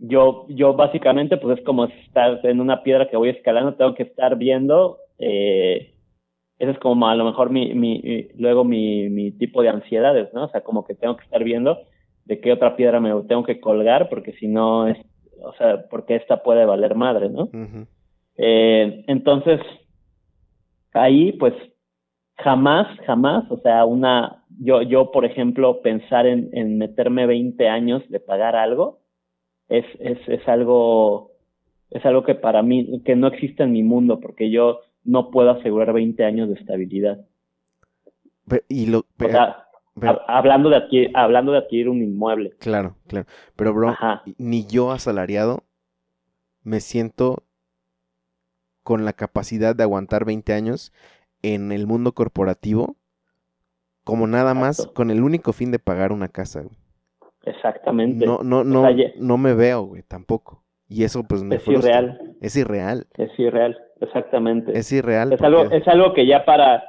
yo, yo básicamente, pues es como estar en una piedra que voy escalando, tengo que estar viendo eh, ese es como a lo mejor mi, mi, luego mi, mi tipo de ansiedades, ¿no? O sea, como que tengo que estar viendo de qué otra piedra me tengo que colgar, porque si no, es, o sea, porque esta puede valer madre, ¿no? eh, entonces, ahí, pues, jamás, jamás, o sea, una, yo, yo, por ejemplo, pensar en, en meterme 20 años de pagar algo, es, es, es algo, es algo que para mí, que no existe en mi mundo, porque yo, no puedo asegurar 20 años de estabilidad. y lo, hablando, de adquirir, hablando de adquirir un inmueble. Claro, claro. Pero, bro, ni yo asalariado me siento con la capacidad de aguantar 20 años en el mundo corporativo como nada más con el único fin de pagar una casa. Exactamente. No, no, no, no me veo, güey, tampoco. Y eso pues me es irreal. Es irreal. Es irreal, exactamente. Es irreal. Es algo, es algo que ya para,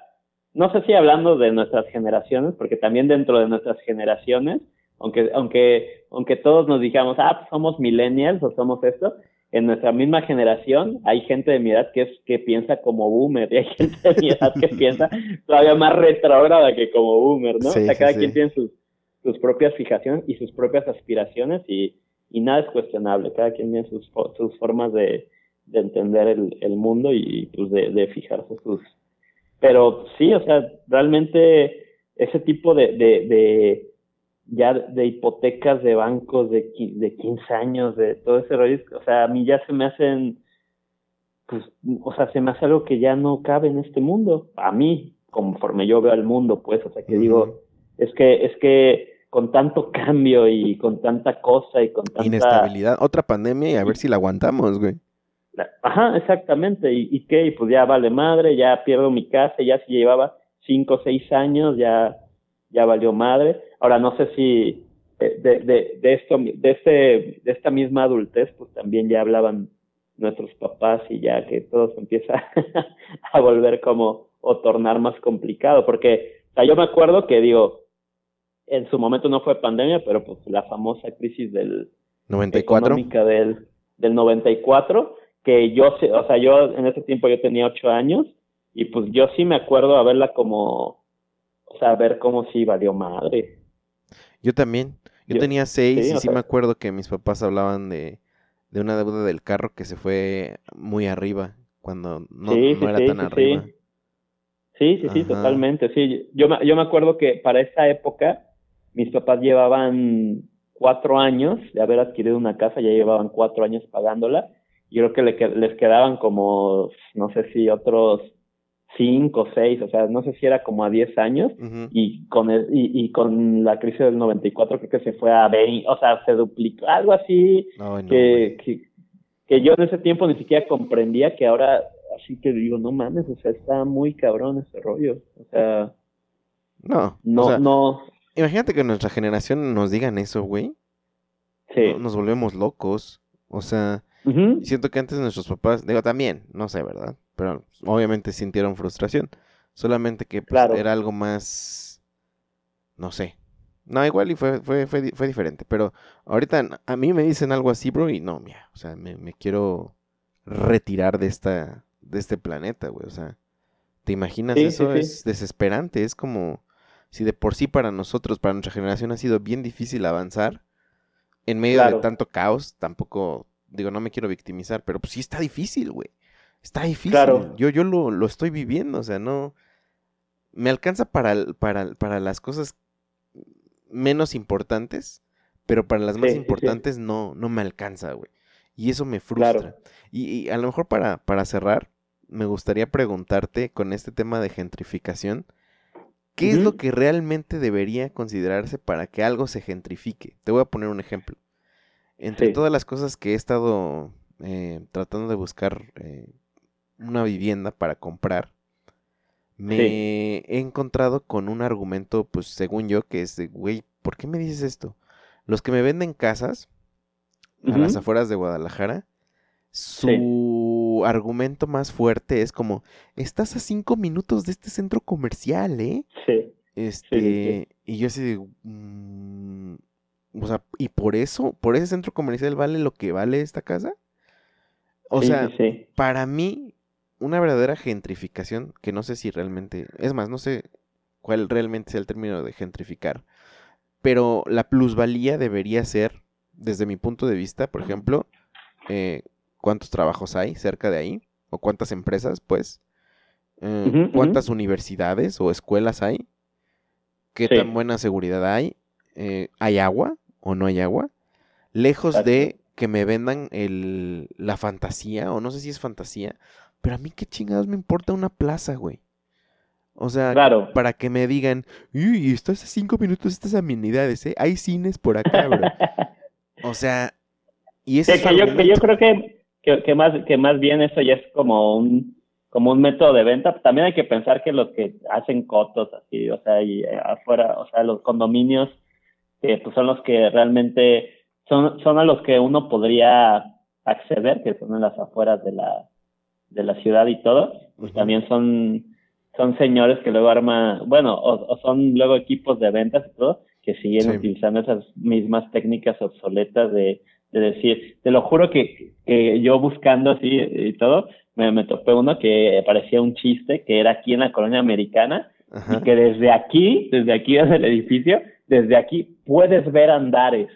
no sé si hablando de nuestras generaciones, porque también dentro de nuestras generaciones, aunque, aunque, aunque todos nos digamos, ah, pues somos millennials o somos esto, en nuestra misma generación hay gente de mi edad que es que piensa como boomer y hay gente de mi edad que piensa todavía más retrógrada que como boomer, ¿no? o sea, cada quien tiene sus, sus propias fijaciones y sus propias aspiraciones y y nada es cuestionable, cada quien tiene sus, sus formas de, de entender el, el, mundo y pues de, de, fijarse sus... Pero sí, o sea, realmente ese tipo de, de, de ya de hipotecas de bancos de, de 15 años, de todo ese rollo, o sea, a mí ya se me hacen, pues, o sea, se me hace algo que ya no cabe en este mundo, a mí, conforme yo veo al mundo, pues, o sea, que digo, es que, es que con tanto cambio y con tanta cosa y con tanta... Inestabilidad, otra pandemia y a ver si la aguantamos, güey. Ajá, exactamente. ¿Y, y qué? Pues ya vale madre, ya pierdo mi casa, ya si llevaba cinco o seis años, ya, ya valió madre. Ahora no sé si de, de, de esto, de este, de esta misma adultez, pues también ya hablaban nuestros papás y ya que todo se empieza a volver como o tornar más complicado, porque o sea, yo me acuerdo que digo, en su momento no fue pandemia, pero pues la famosa crisis del 94 económica del, del 94, que yo sé, o sea, yo en ese tiempo yo tenía ocho años y pues yo sí me acuerdo a verla como, o sea, ver cómo sí valió madre. Yo también, yo, tenía seis y sí me acuerdo que mis papás hablaban de, de una deuda del carro que se fue muy arriba cuando no, era tan arriba. Sí, sí, sí, totalmente. Sí, yo, yo me acuerdo que para esa época mis papás llevaban cuatro años de haber adquirido una casa, ya llevaban cuatro años pagándola. Yo creo que les quedaban como, no sé si otros cinco, seis, o sea, no sé si era como a diez años, y con el, y, y, con la crisis del 94 creo que se fue a 20, o sea, se duplicó, algo así, que, que, yo en ese tiempo ni siquiera comprendía que ahora, así que digo, no mames, o sea, está muy cabrón ese rollo, o sea... No, no, no. Imagínate que nuestra generación nos digan eso, güey. Sí. nos volvemos locos, o sea... Siento que antes nuestros papás, digo también, no sé, ¿verdad? pero obviamente sintieron frustración. Solamente que pues, era algo más, no sé. No, igual y fue, fue, fue, fue, diferente. Pero ahorita a mí me dicen algo así, bro, y no, mira, o sea, me, me quiero retirar de esta, de este planeta, güey. O sea, ¿te imaginas eso? Es desesperante, es como si de por sí para nosotros, para nuestra generación ha sido bien difícil avanzar en medio de tanto caos, tampoco, digo, no me quiero victimizar, pero pues sí está difícil, güey. Está difícil. Yo, yo lo, lo, estoy viviendo, o sea, no. Me alcanza para, para, para las cosas menos importantes, pero para las más importantes no, no me alcanza, güey. Y eso me frustra. Y, a lo mejor para, para cerrar, me gustaría preguntarte con este tema de gentrificación, ¿qué es lo que realmente debería considerarse para que algo se gentrifique? Te voy a poner un ejemplo. Entre todas las cosas que he estado eh, tratando de buscar eh, una vivienda para comprar, me he encontrado con un argumento, pues según yo, que es de, güey, ¿por qué me dices esto? Los que me venden casas a las afueras de Guadalajara, su argumento más fuerte es como, estás a cinco minutos de este centro comercial, ¿eh? Sí. Este, y yo así de, mm, o sea, ¿y por eso, por ese centro comercial vale lo que vale esta casa? O sea, para mí, una verdadera gentrificación, que no sé si realmente, es más, no sé cuál realmente sea el término de gentrificar, pero la plusvalía debería ser, desde mi punto de vista, por ejemplo, eh, cuántos trabajos hay cerca de ahí, o cuántas empresas, pues, eh, cuántas universidades o escuelas hay, qué tan buena seguridad hay, eh, hay agua o no hay agua, lejos de que me vendan el, la fantasía, o no sé si es fantasía, pero a mí qué chingados me importa una plaza, güey. O sea, para que me digan, uy, estás a cinco minutos estas amenidades, ¿eh? Hay cines por acá, bro. o sea, y ese que, yo, que yo creo que, que, más, que más bien eso ya es como un, como un método de venta. También hay que pensar que los que hacen cotos así, o sea, y eh, afuera, o sea, los condominios, que pues son los que realmente son, son a los que uno podría acceder, que son en las afueras de la, de la ciudad y todo, pues también son, son señores que luego arman, bueno, o, son luego equipos de ventas y todo, que siguen utilizando esas mismas técnicas obsoletas de, de decir, te lo juro que, que yo buscando así y todo, me, me topé uno que parecía un chiste, que era aquí en la colonia americana, y que desde aquí, desde aquí desde el edificio, desde aquí puedes ver andares.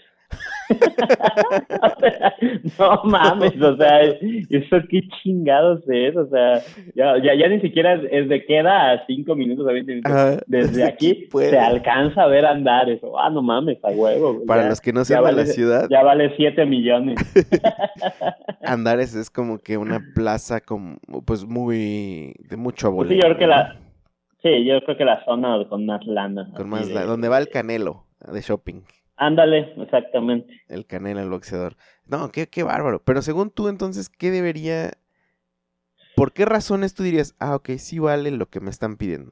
no mames, o sea, eso qué chingados es, o sea, ya, ya, ya ni siquiera es, de queda a cinco minutos, desde aquí se alcanza a ver andar eso, ah, no mames, a huevo. Para los que no sean de la ciudad. Ya vale siete millones. Andares es como que una plaza como, pues muy, de mucho abuelo. Sí, yo creo que la, sí, yo creo que la zona con más lana. Con más donde va el canelo de shopping. Ándale, exactamente. El canela, el boxeador. No, qué, qué bárbaro. Pero según tú, entonces, ¿qué debería... ¿Por qué razones tú dirías, ah, ok, sí vale lo que me están pidiendo?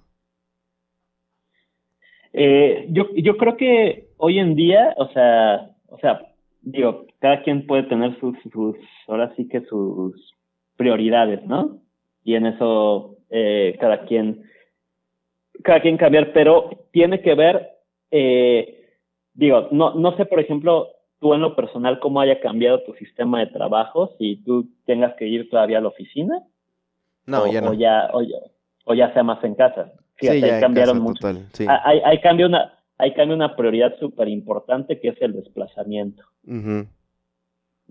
Eh, yo, yo creo que hoy en día, o sea, o sea, digo, cada quien puede tener sus, sus ahora sí que sus prioridades, ¿no? Y en eso eh, cada quien, cada quien cambiar, pero tiene que ver eh, digo, no, no sé, por ejemplo, tú en lo personal, cómo haya cambiado tu sistema de trabajo, si tú tengas que ir todavía a la oficina. No, ya no. O ya, o ya, sea más en casa. sí, ya cambiaron mucho. Hay, hay, cambio una, hay cambio una prioridad súper importante que es el desplazamiento.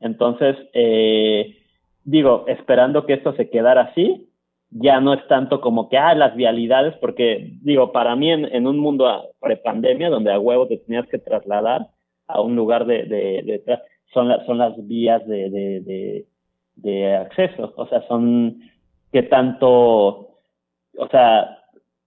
Entonces, eh, digo, esperando que esto se quedara así, ya no es tanto como que, ah, las vialidades, porque digo, para mí en, un mundo prepandemia, donde a huevo te tenías que trasladar a un lugar de, de, son, las son las vías de, de, de, acceso, o sea, son que tanto, o sea,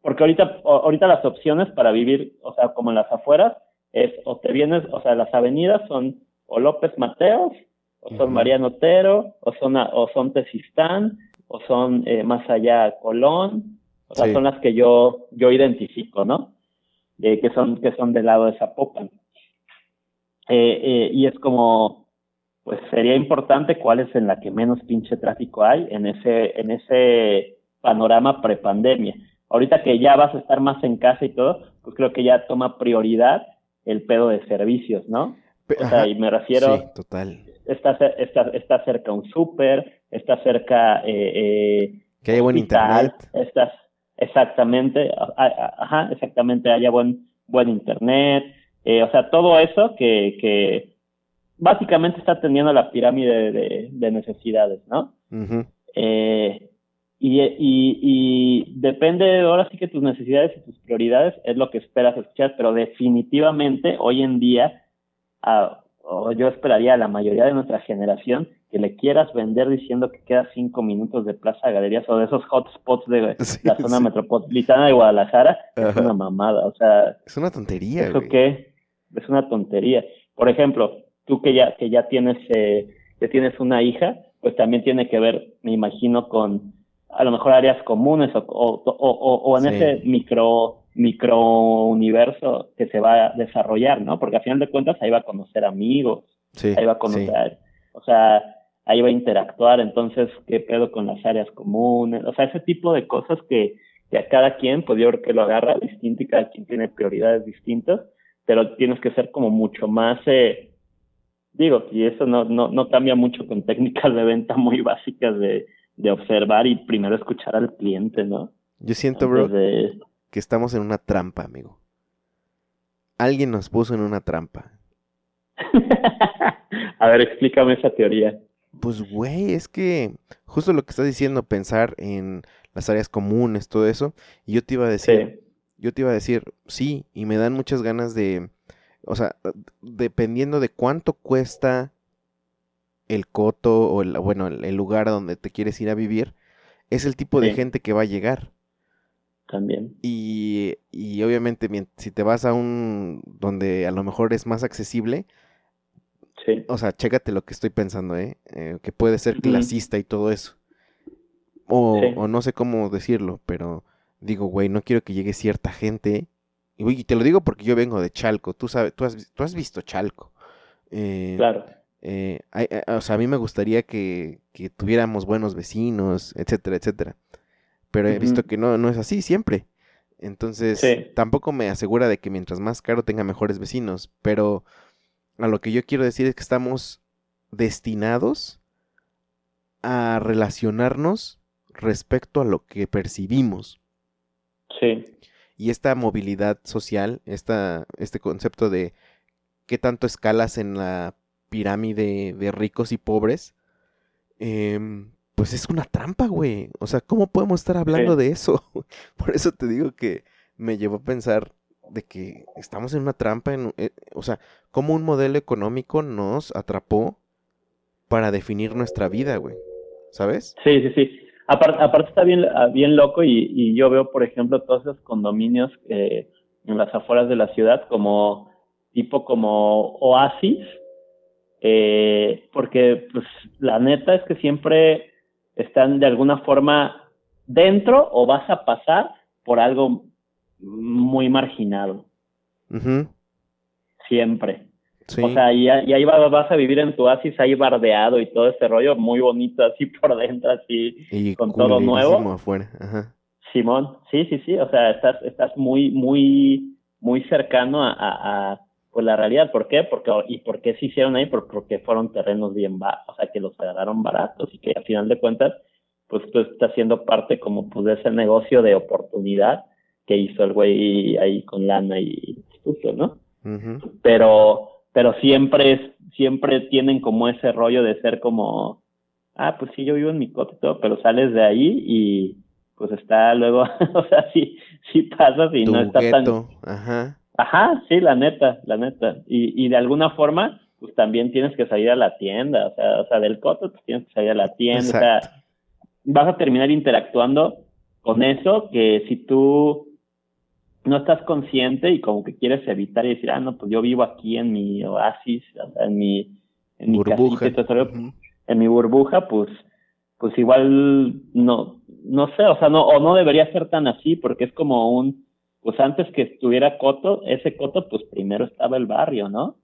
porque ahorita, ahorita las opciones para vivir, o sea, como en las afueras, es o te vienes, o sea, las avenidas son o López Mateos, o son Mariano Otero, o son, o son Tesistán, o son eh, más allá Colón, o sea, son las que yo, yo identifico, ¿no? Eh, que son, que son del lado de Zapopan. Eh, eh, y es como, pues sería importante cuál es en la que menos pinche tráfico hay en ese, en ese panorama prepandemia. Ahorita que ya vas a estar más en casa y todo, pues creo que ya toma prioridad el pedo de servicios, ¿no? O sea, y me refiero. Sí, total. Está, está, está cerca un súper, está cerca. Eh, eh, que haya buen internet. Estás, exactamente, ajá, exactamente, haya buen, buen internet. Eh, o sea, todo eso que, que básicamente está teniendo la pirámide de, de necesidades, ¿no? eh, y, y, y, depende ahora sí que tus necesidades y tus prioridades es lo que esperas escuchar, pero definitivamente hoy en día, o yo esperaría a la mayoría de nuestra generación que le quieras vender diciendo que queda cinco minutos de Plaza Galerías o de esos hotspots de la zona metropolitana de Guadalajara, es una mamada, o sea... Es una tontería, ¿Eso qué? Es una tontería. Por ejemplo, tú que ya, que ya tienes, eh, que tienes una hija, pues también tiene que ver, me imagino, con a lo mejor áreas comunes o, o, en ese micro, micro universo que se va a desarrollar, ¿no? Porque al final de cuentas ahí va a conocer amigos, ahí va a conocer, o sea, ahí va a interactuar, entonces, ¿qué pedo con las áreas comunes? O sea, ese tipo de cosas que, que a cada quien, pues yo creo que lo agarra distinto y cada quien tiene prioridades distintas, pero tienes que ser como mucho más, eh, digo, y eso no, no, no cambia mucho con técnicas de venta muy básicas de de observar y primero escuchar al cliente, ¿no? Yo siento, bro, que estamos en una trampa, amigo. Alguien nos puso en una trampa. A ver, explícame esa teoría. Pues, güey, es que justo lo que estás diciendo, pensar en las áreas comunes, todo eso, y yo te iba a decir, yo te iba a decir, sí, y me dan muchas ganas de, o sea, dependiendo de cuánto cuesta el coto o el, bueno, el, lugar donde te quieres ir a vivir, es el tipo de gente que va a llegar. También. Y, y obviamente si te vas a un donde a lo mejor es más accesible, sí. o sea, chécate lo que estoy pensando, ¿eh? eh que puede ser clasista y todo eso. O, o no sé cómo decirlo, pero digo, güey, no quiero que llegue cierta gente. Y, te lo digo porque yo vengo de Chalco, tú sabes, tú has, tú has visto Chalco. Eh, claro eh, o sea, a mí me gustaría que, tuviéramos buenos vecinos, etcétera, etcétera. Pero he visto que no, no es así siempre. Entonces, tampoco me asegura de que mientras más caro tenga mejores vecinos. Pero a lo que yo quiero decir es que estamos destinados a relacionarnos respecto a lo que percibimos. Sí. Y esta movilidad social, esta, este concepto de qué tanto escalas en la pirámide de ricos y pobres, em, pues es una trampa, güey. O sea, ¿cómo podemos estar hablando de eso? Por eso te digo que me llevó a pensar de que estamos en una trampa, en, eh, o sea, cómo un modelo económico nos atrapó para definir nuestra vida, güey. ¿Sabes? Sí, sí, sí. Aparte, está bien, ah, bien loco y, yo veo, por ejemplo, todos esos condominios en las afueras de la ciudad como tipo como oasis eh, porque pues la neta es que siempre están de alguna forma dentro o vas a pasar por algo muy marginado. Siempre. O sea, y, ahí vas, a vivir en tu oasis ahí bardeado y todo ese rollo muy bonito así por dentro, así con todo nuevo. Afuera. Simón, sí, sí, sí, o sea, estás, estás muy, muy, muy cercano a pues la realidad, ¿por qué? Porque, ¿Y por qué se hicieron ahí? Porque fueron terrenos bien baratos, o sea, que los agarraron baratos y que al final de cuentas, pues tú estás siendo parte como pues de ese negocio de oportunidad que hizo el güey ahí con lana y astuto, ¿no? Pero, pero siempre es, siempre tienen como ese rollo de ser como, ah, pues sí, yo vivo en mi coto y todo, pero sales de ahí y pues está luego, o sea, sí, sí pasas y no está tan... Ajá. Ajá, sí, la neta, la neta. Y, y de alguna forma, pues también tienes que salir a la tienda, o sea, o sea del coto pues tienes que salir a la tienda, o sea, vas a terminar interactuando con eso que si tú no estás consciente y como que quieres evitar y decir, ah, no, pues yo vivo aquí en mi oasis, en mi, en mi burbuja. en mi burbuja, pues, pues igual no, no sé, o sea, no, o no debería ser tan así, porque es como un, pues antes que estuviera Coto, ese Coto, pues primero estaba el barrio, ¿no?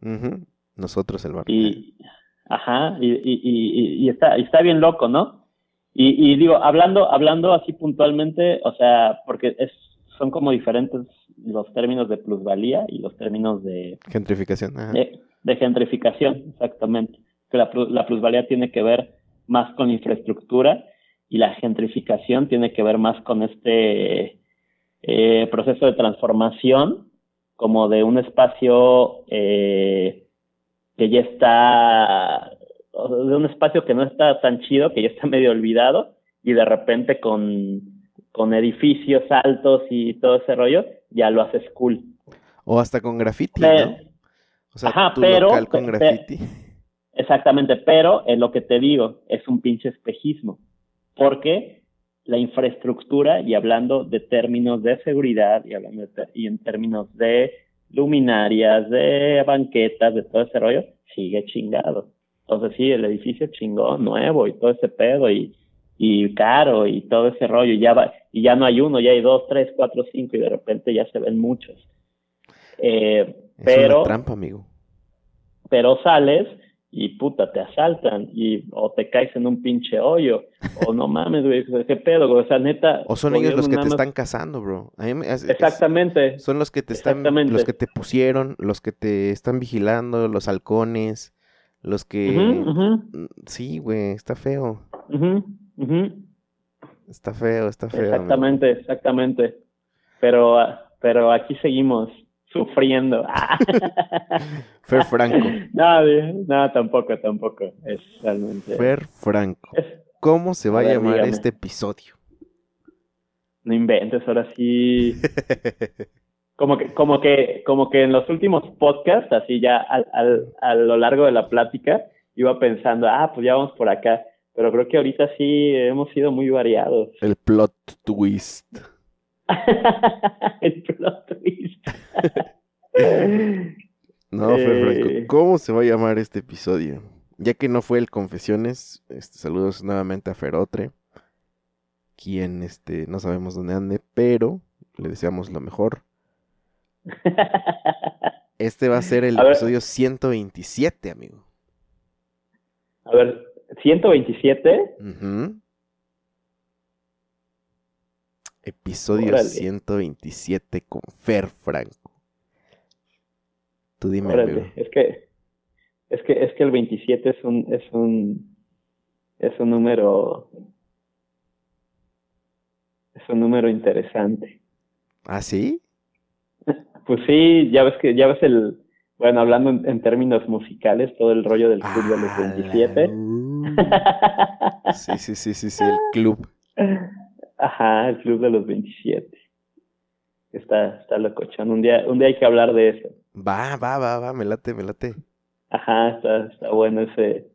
Nosotros el barrio. Y, ajá, y, y, y, y, está, y está bien loco, ¿no? Y, y digo, hablando, hablando así puntualmente, o sea, porque es son como diferentes los términos de plusvalía y los términos de gentrificación. De, gentrificación, exactamente. Que la, la, plusvalía tiene que ver más con infraestructura y la gentrificación tiene que ver más con este eh, proceso de transformación como de un espacio eh, que ya está, de un espacio que no está tan chido, que ya está medio olvidado y de repente con con edificios altos y todo ese rollo, ya lo haces cool. O hasta con graffiti, ¿no? O sea, Ajá, pero, local con graffiti. Exactamente, pero en lo que te digo, es un pinche espejismo. Porque la infraestructura, y hablando de términos de seguridad, y hablando y en términos de luminarias, de banquetas, de todo ese rollo, sigue chingado. Entonces sí, el edificio chingó, nuevo y todo ese pedo, y y caro y todo ese rollo, y ya, va, y ya no hay uno, ya hay dos, tres, cuatro, cinco, y de repente ya se ven muchos. Eh, pero, trampa, amigo. Pero sales y puta, te asaltan y o te caes en un pinche hoyo o no mames, güey, qué pedo, o sea, neta. O son ellos los que te están cazando, bro. Exactamente. son los que te están, los que te pusieron, los que te están vigilando, los halcones, los que... Mm, sí, güey, está feo. Está feo, está feo. Exactamente, exactamente. Pero, pero aquí seguimos sufriendo. Fer Franco. No, no, tampoco, tampoco. Es realmente. Fer Franco. ¿Cómo se va a, llamar este episodio? No inventes, ahora sí. como que, como que, como que en los últimos podcasts, así ya al, al, a lo largo de la plática, iba pensando, ah, pues ya vamos por acá. Pero creo que ahorita sí hemos sido muy variados. El plot twist. el plot twist. no, eh... ¿cómo se va a llamar este episodio? Ya que no fue el Confesiones, este, saludos nuevamente a Ferotre, quien este, no sabemos dónde ande, pero le deseamos lo mejor. Este va a ser el episodio 127, amigo. A ver, 127. Episodio 127 con Fer Franco. Tú dime. Es que es que es que el 27 es un es un es un número es un número interesante. ¿Ah, sí? Pues sí, ya ves que ya ves el bueno, hablando en, términos musicales, todo el rollo del club de los 27. Ah, sí, sí, sí, sí, sí, el club. Ajá, el club de los 27. Está, está locochón. Un día, un día hay que hablar de eso. Va, va, va, va, me late, me late. Ajá, está, está bueno ese,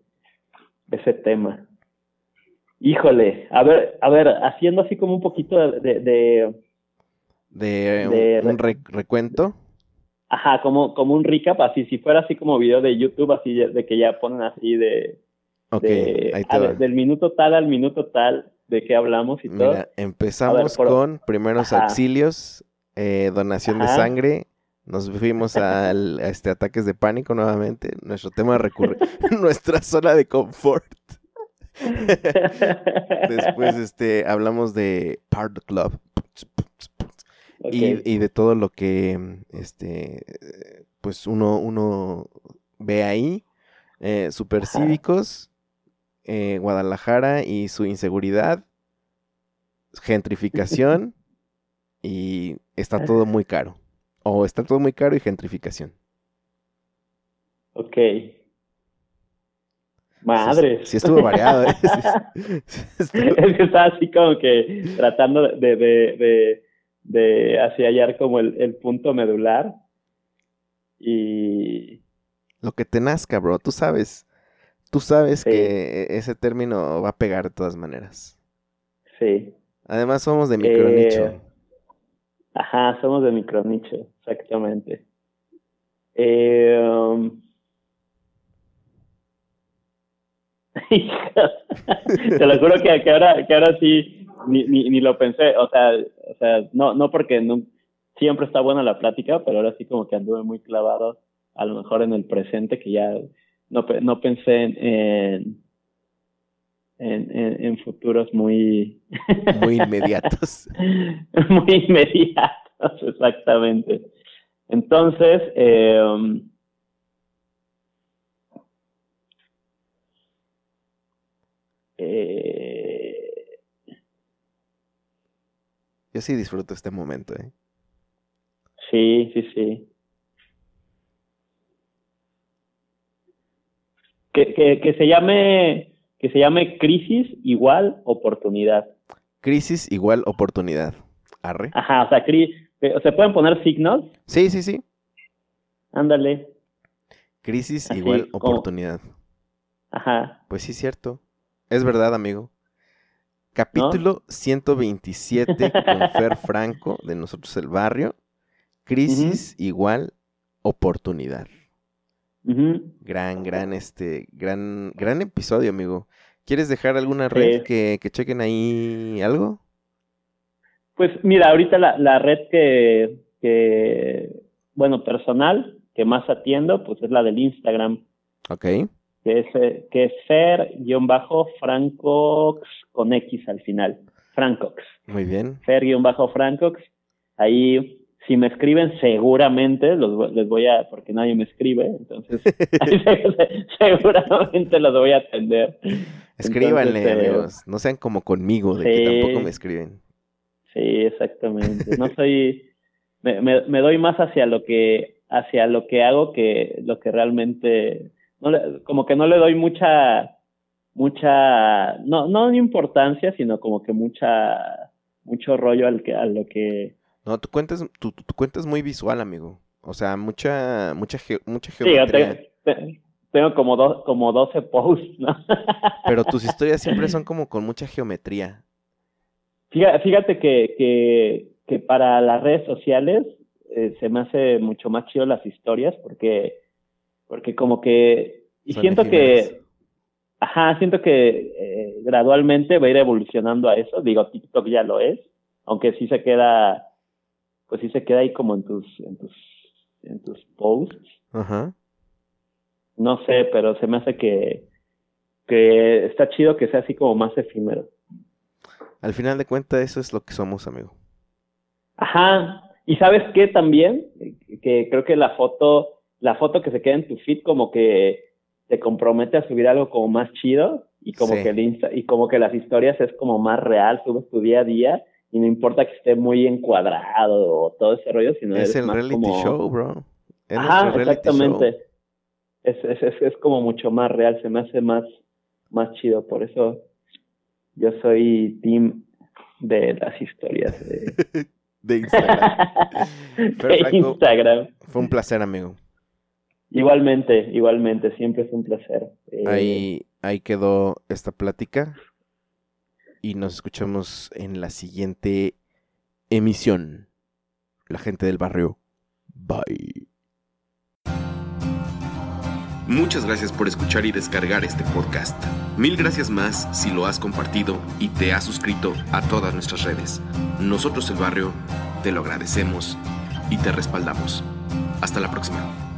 ese tema. Híjole, a ver, a ver, haciendo así como un poquito de... De, de, un, recuento. Ajá, como, como un recap, así, si fuera así como video de YouTube, así de, que ya ponen así de... Ok, ahí te del minuto tal al minuto tal de qué hablamos y todo. empezamos con primeros auxilios, eh, donación de sangre, nos fuimos al, a este ataques de pánico nuevamente, nuestro tema recurre, nuestra zona de confort. Después este hablamos de Part Club. Y, de todo lo que este pues uno, uno ve ahí. Eh, supercívicos, eh, Guadalajara y su inseguridad, gentrificación y está todo muy caro. O está todo muy caro y gentrificación. Ok. Madre. Sí, estuvo variado. ¿eh? es que estaba así como que tratando de, de, de, de así hallar como el, el punto medular. Y. Lo que te nazca, bro. Tú sabes. Tú sabes que ese término va a pegar de todas maneras. Sí. Además, somos de micronicho. Eh, ajá, somos de micronicho, exactamente. Eh, um, Te lo juro que, que, ahora, que ahora sí ni, ni, ni, lo pensé. O sea, o sea no, no porque no, siempre está buena la plática, pero ahora sí como que anduve muy clavado a lo mejor en el presente que ya no, no pensé en, en, en, en futuros muy... muy inmediatos. muy inmediatos, exactamente. Entonces, eh, Eh... Yo sí disfruto este momento, ¿eh? Sí, sí, sí. Que, que, que se llame que se llame crisis igual oportunidad. Crisis igual oportunidad. Arre. Ajá, o sea, ¿se pueden poner signos? Sí, sí, sí. Ándale. Crisis igual oportunidad. Ajá. Pues sí, cierto. Es verdad, amigo. Capítulo 127 con Fer Franco de Nosotros el Barrio. Crisis igual oportunidad. Gran, gran, este, gran, gran episodio, amigo. ¿Quieres dejar alguna red que, que, chequen ahí algo? Pues mira, ahorita la, la red que, que, bueno, personal, que más atiendo, pues es la del Instagram. Ok que es, eh, que es Fer-Francox con X al final. Francox. Muy bien. Fer-Francox. Ahí, si me escriben, seguramente los, les voy a, porque nadie me escribe, entonces seguramente los voy a atender. Escríbanle, amigos. No sean como conmigo, de que tampoco me escriben. Sí, exactamente. No soy, me, me, me doy más hacia lo que, hacia lo que hago que lo que realmente como que no le doy mucha, mucha, no, no importancia, sino como que mucha, mucho rollo al que, a lo que... No, tu cuenta es, tu, tu cuenta es muy visual, amigo. O sea, mucha, mucha, mucha geometría. Sí, tengo, como, dos, como 12 posts, ¿no? Pero tus historias siempre son como con mucha geometría. Fíjate que, que, que para las redes sociales eh, se me hace mucho más chido las historias porque porque como que, y siento que, ajá, siento que eh, gradualmente va a ir evolucionando a eso, digo, TikTok ya lo es, aunque sí se queda, pues sí se queda ahí como en tus, en tus, en tus posts. Ajá. No sé, pero se me hace que, que está chido que sea así como más efímero. Al final de cuentas, eso es lo que somos, amigo. Ajá. Y sabes qué también, que creo que la foto la foto que se queda en tu feed como que te compromete a subir algo como más chido y como que el Insta, y como que las historias es como más real, subes tu día a día y no importa que esté muy encuadrado o todo ese rollo, sino es el reality show, bro. Es Ajá, exactamente. Es, es, es, es, como mucho más real, se me hace más, más chido, por eso yo soy team de las historias de, de Instagram. de Instagram. Fue un placer, amigo. Igualmente, igualmente, siempre es un placer. Eh, ahí, ahí quedó esta plática y nos escuchamos en la siguiente emisión. La gente del barrio. Bye. Muchas gracias por escuchar y descargar este podcast. Mil gracias más si lo has compartido y te has suscrito a todas nuestras redes. Nosotros el barrio te lo agradecemos y te respaldamos. Hasta la próxima.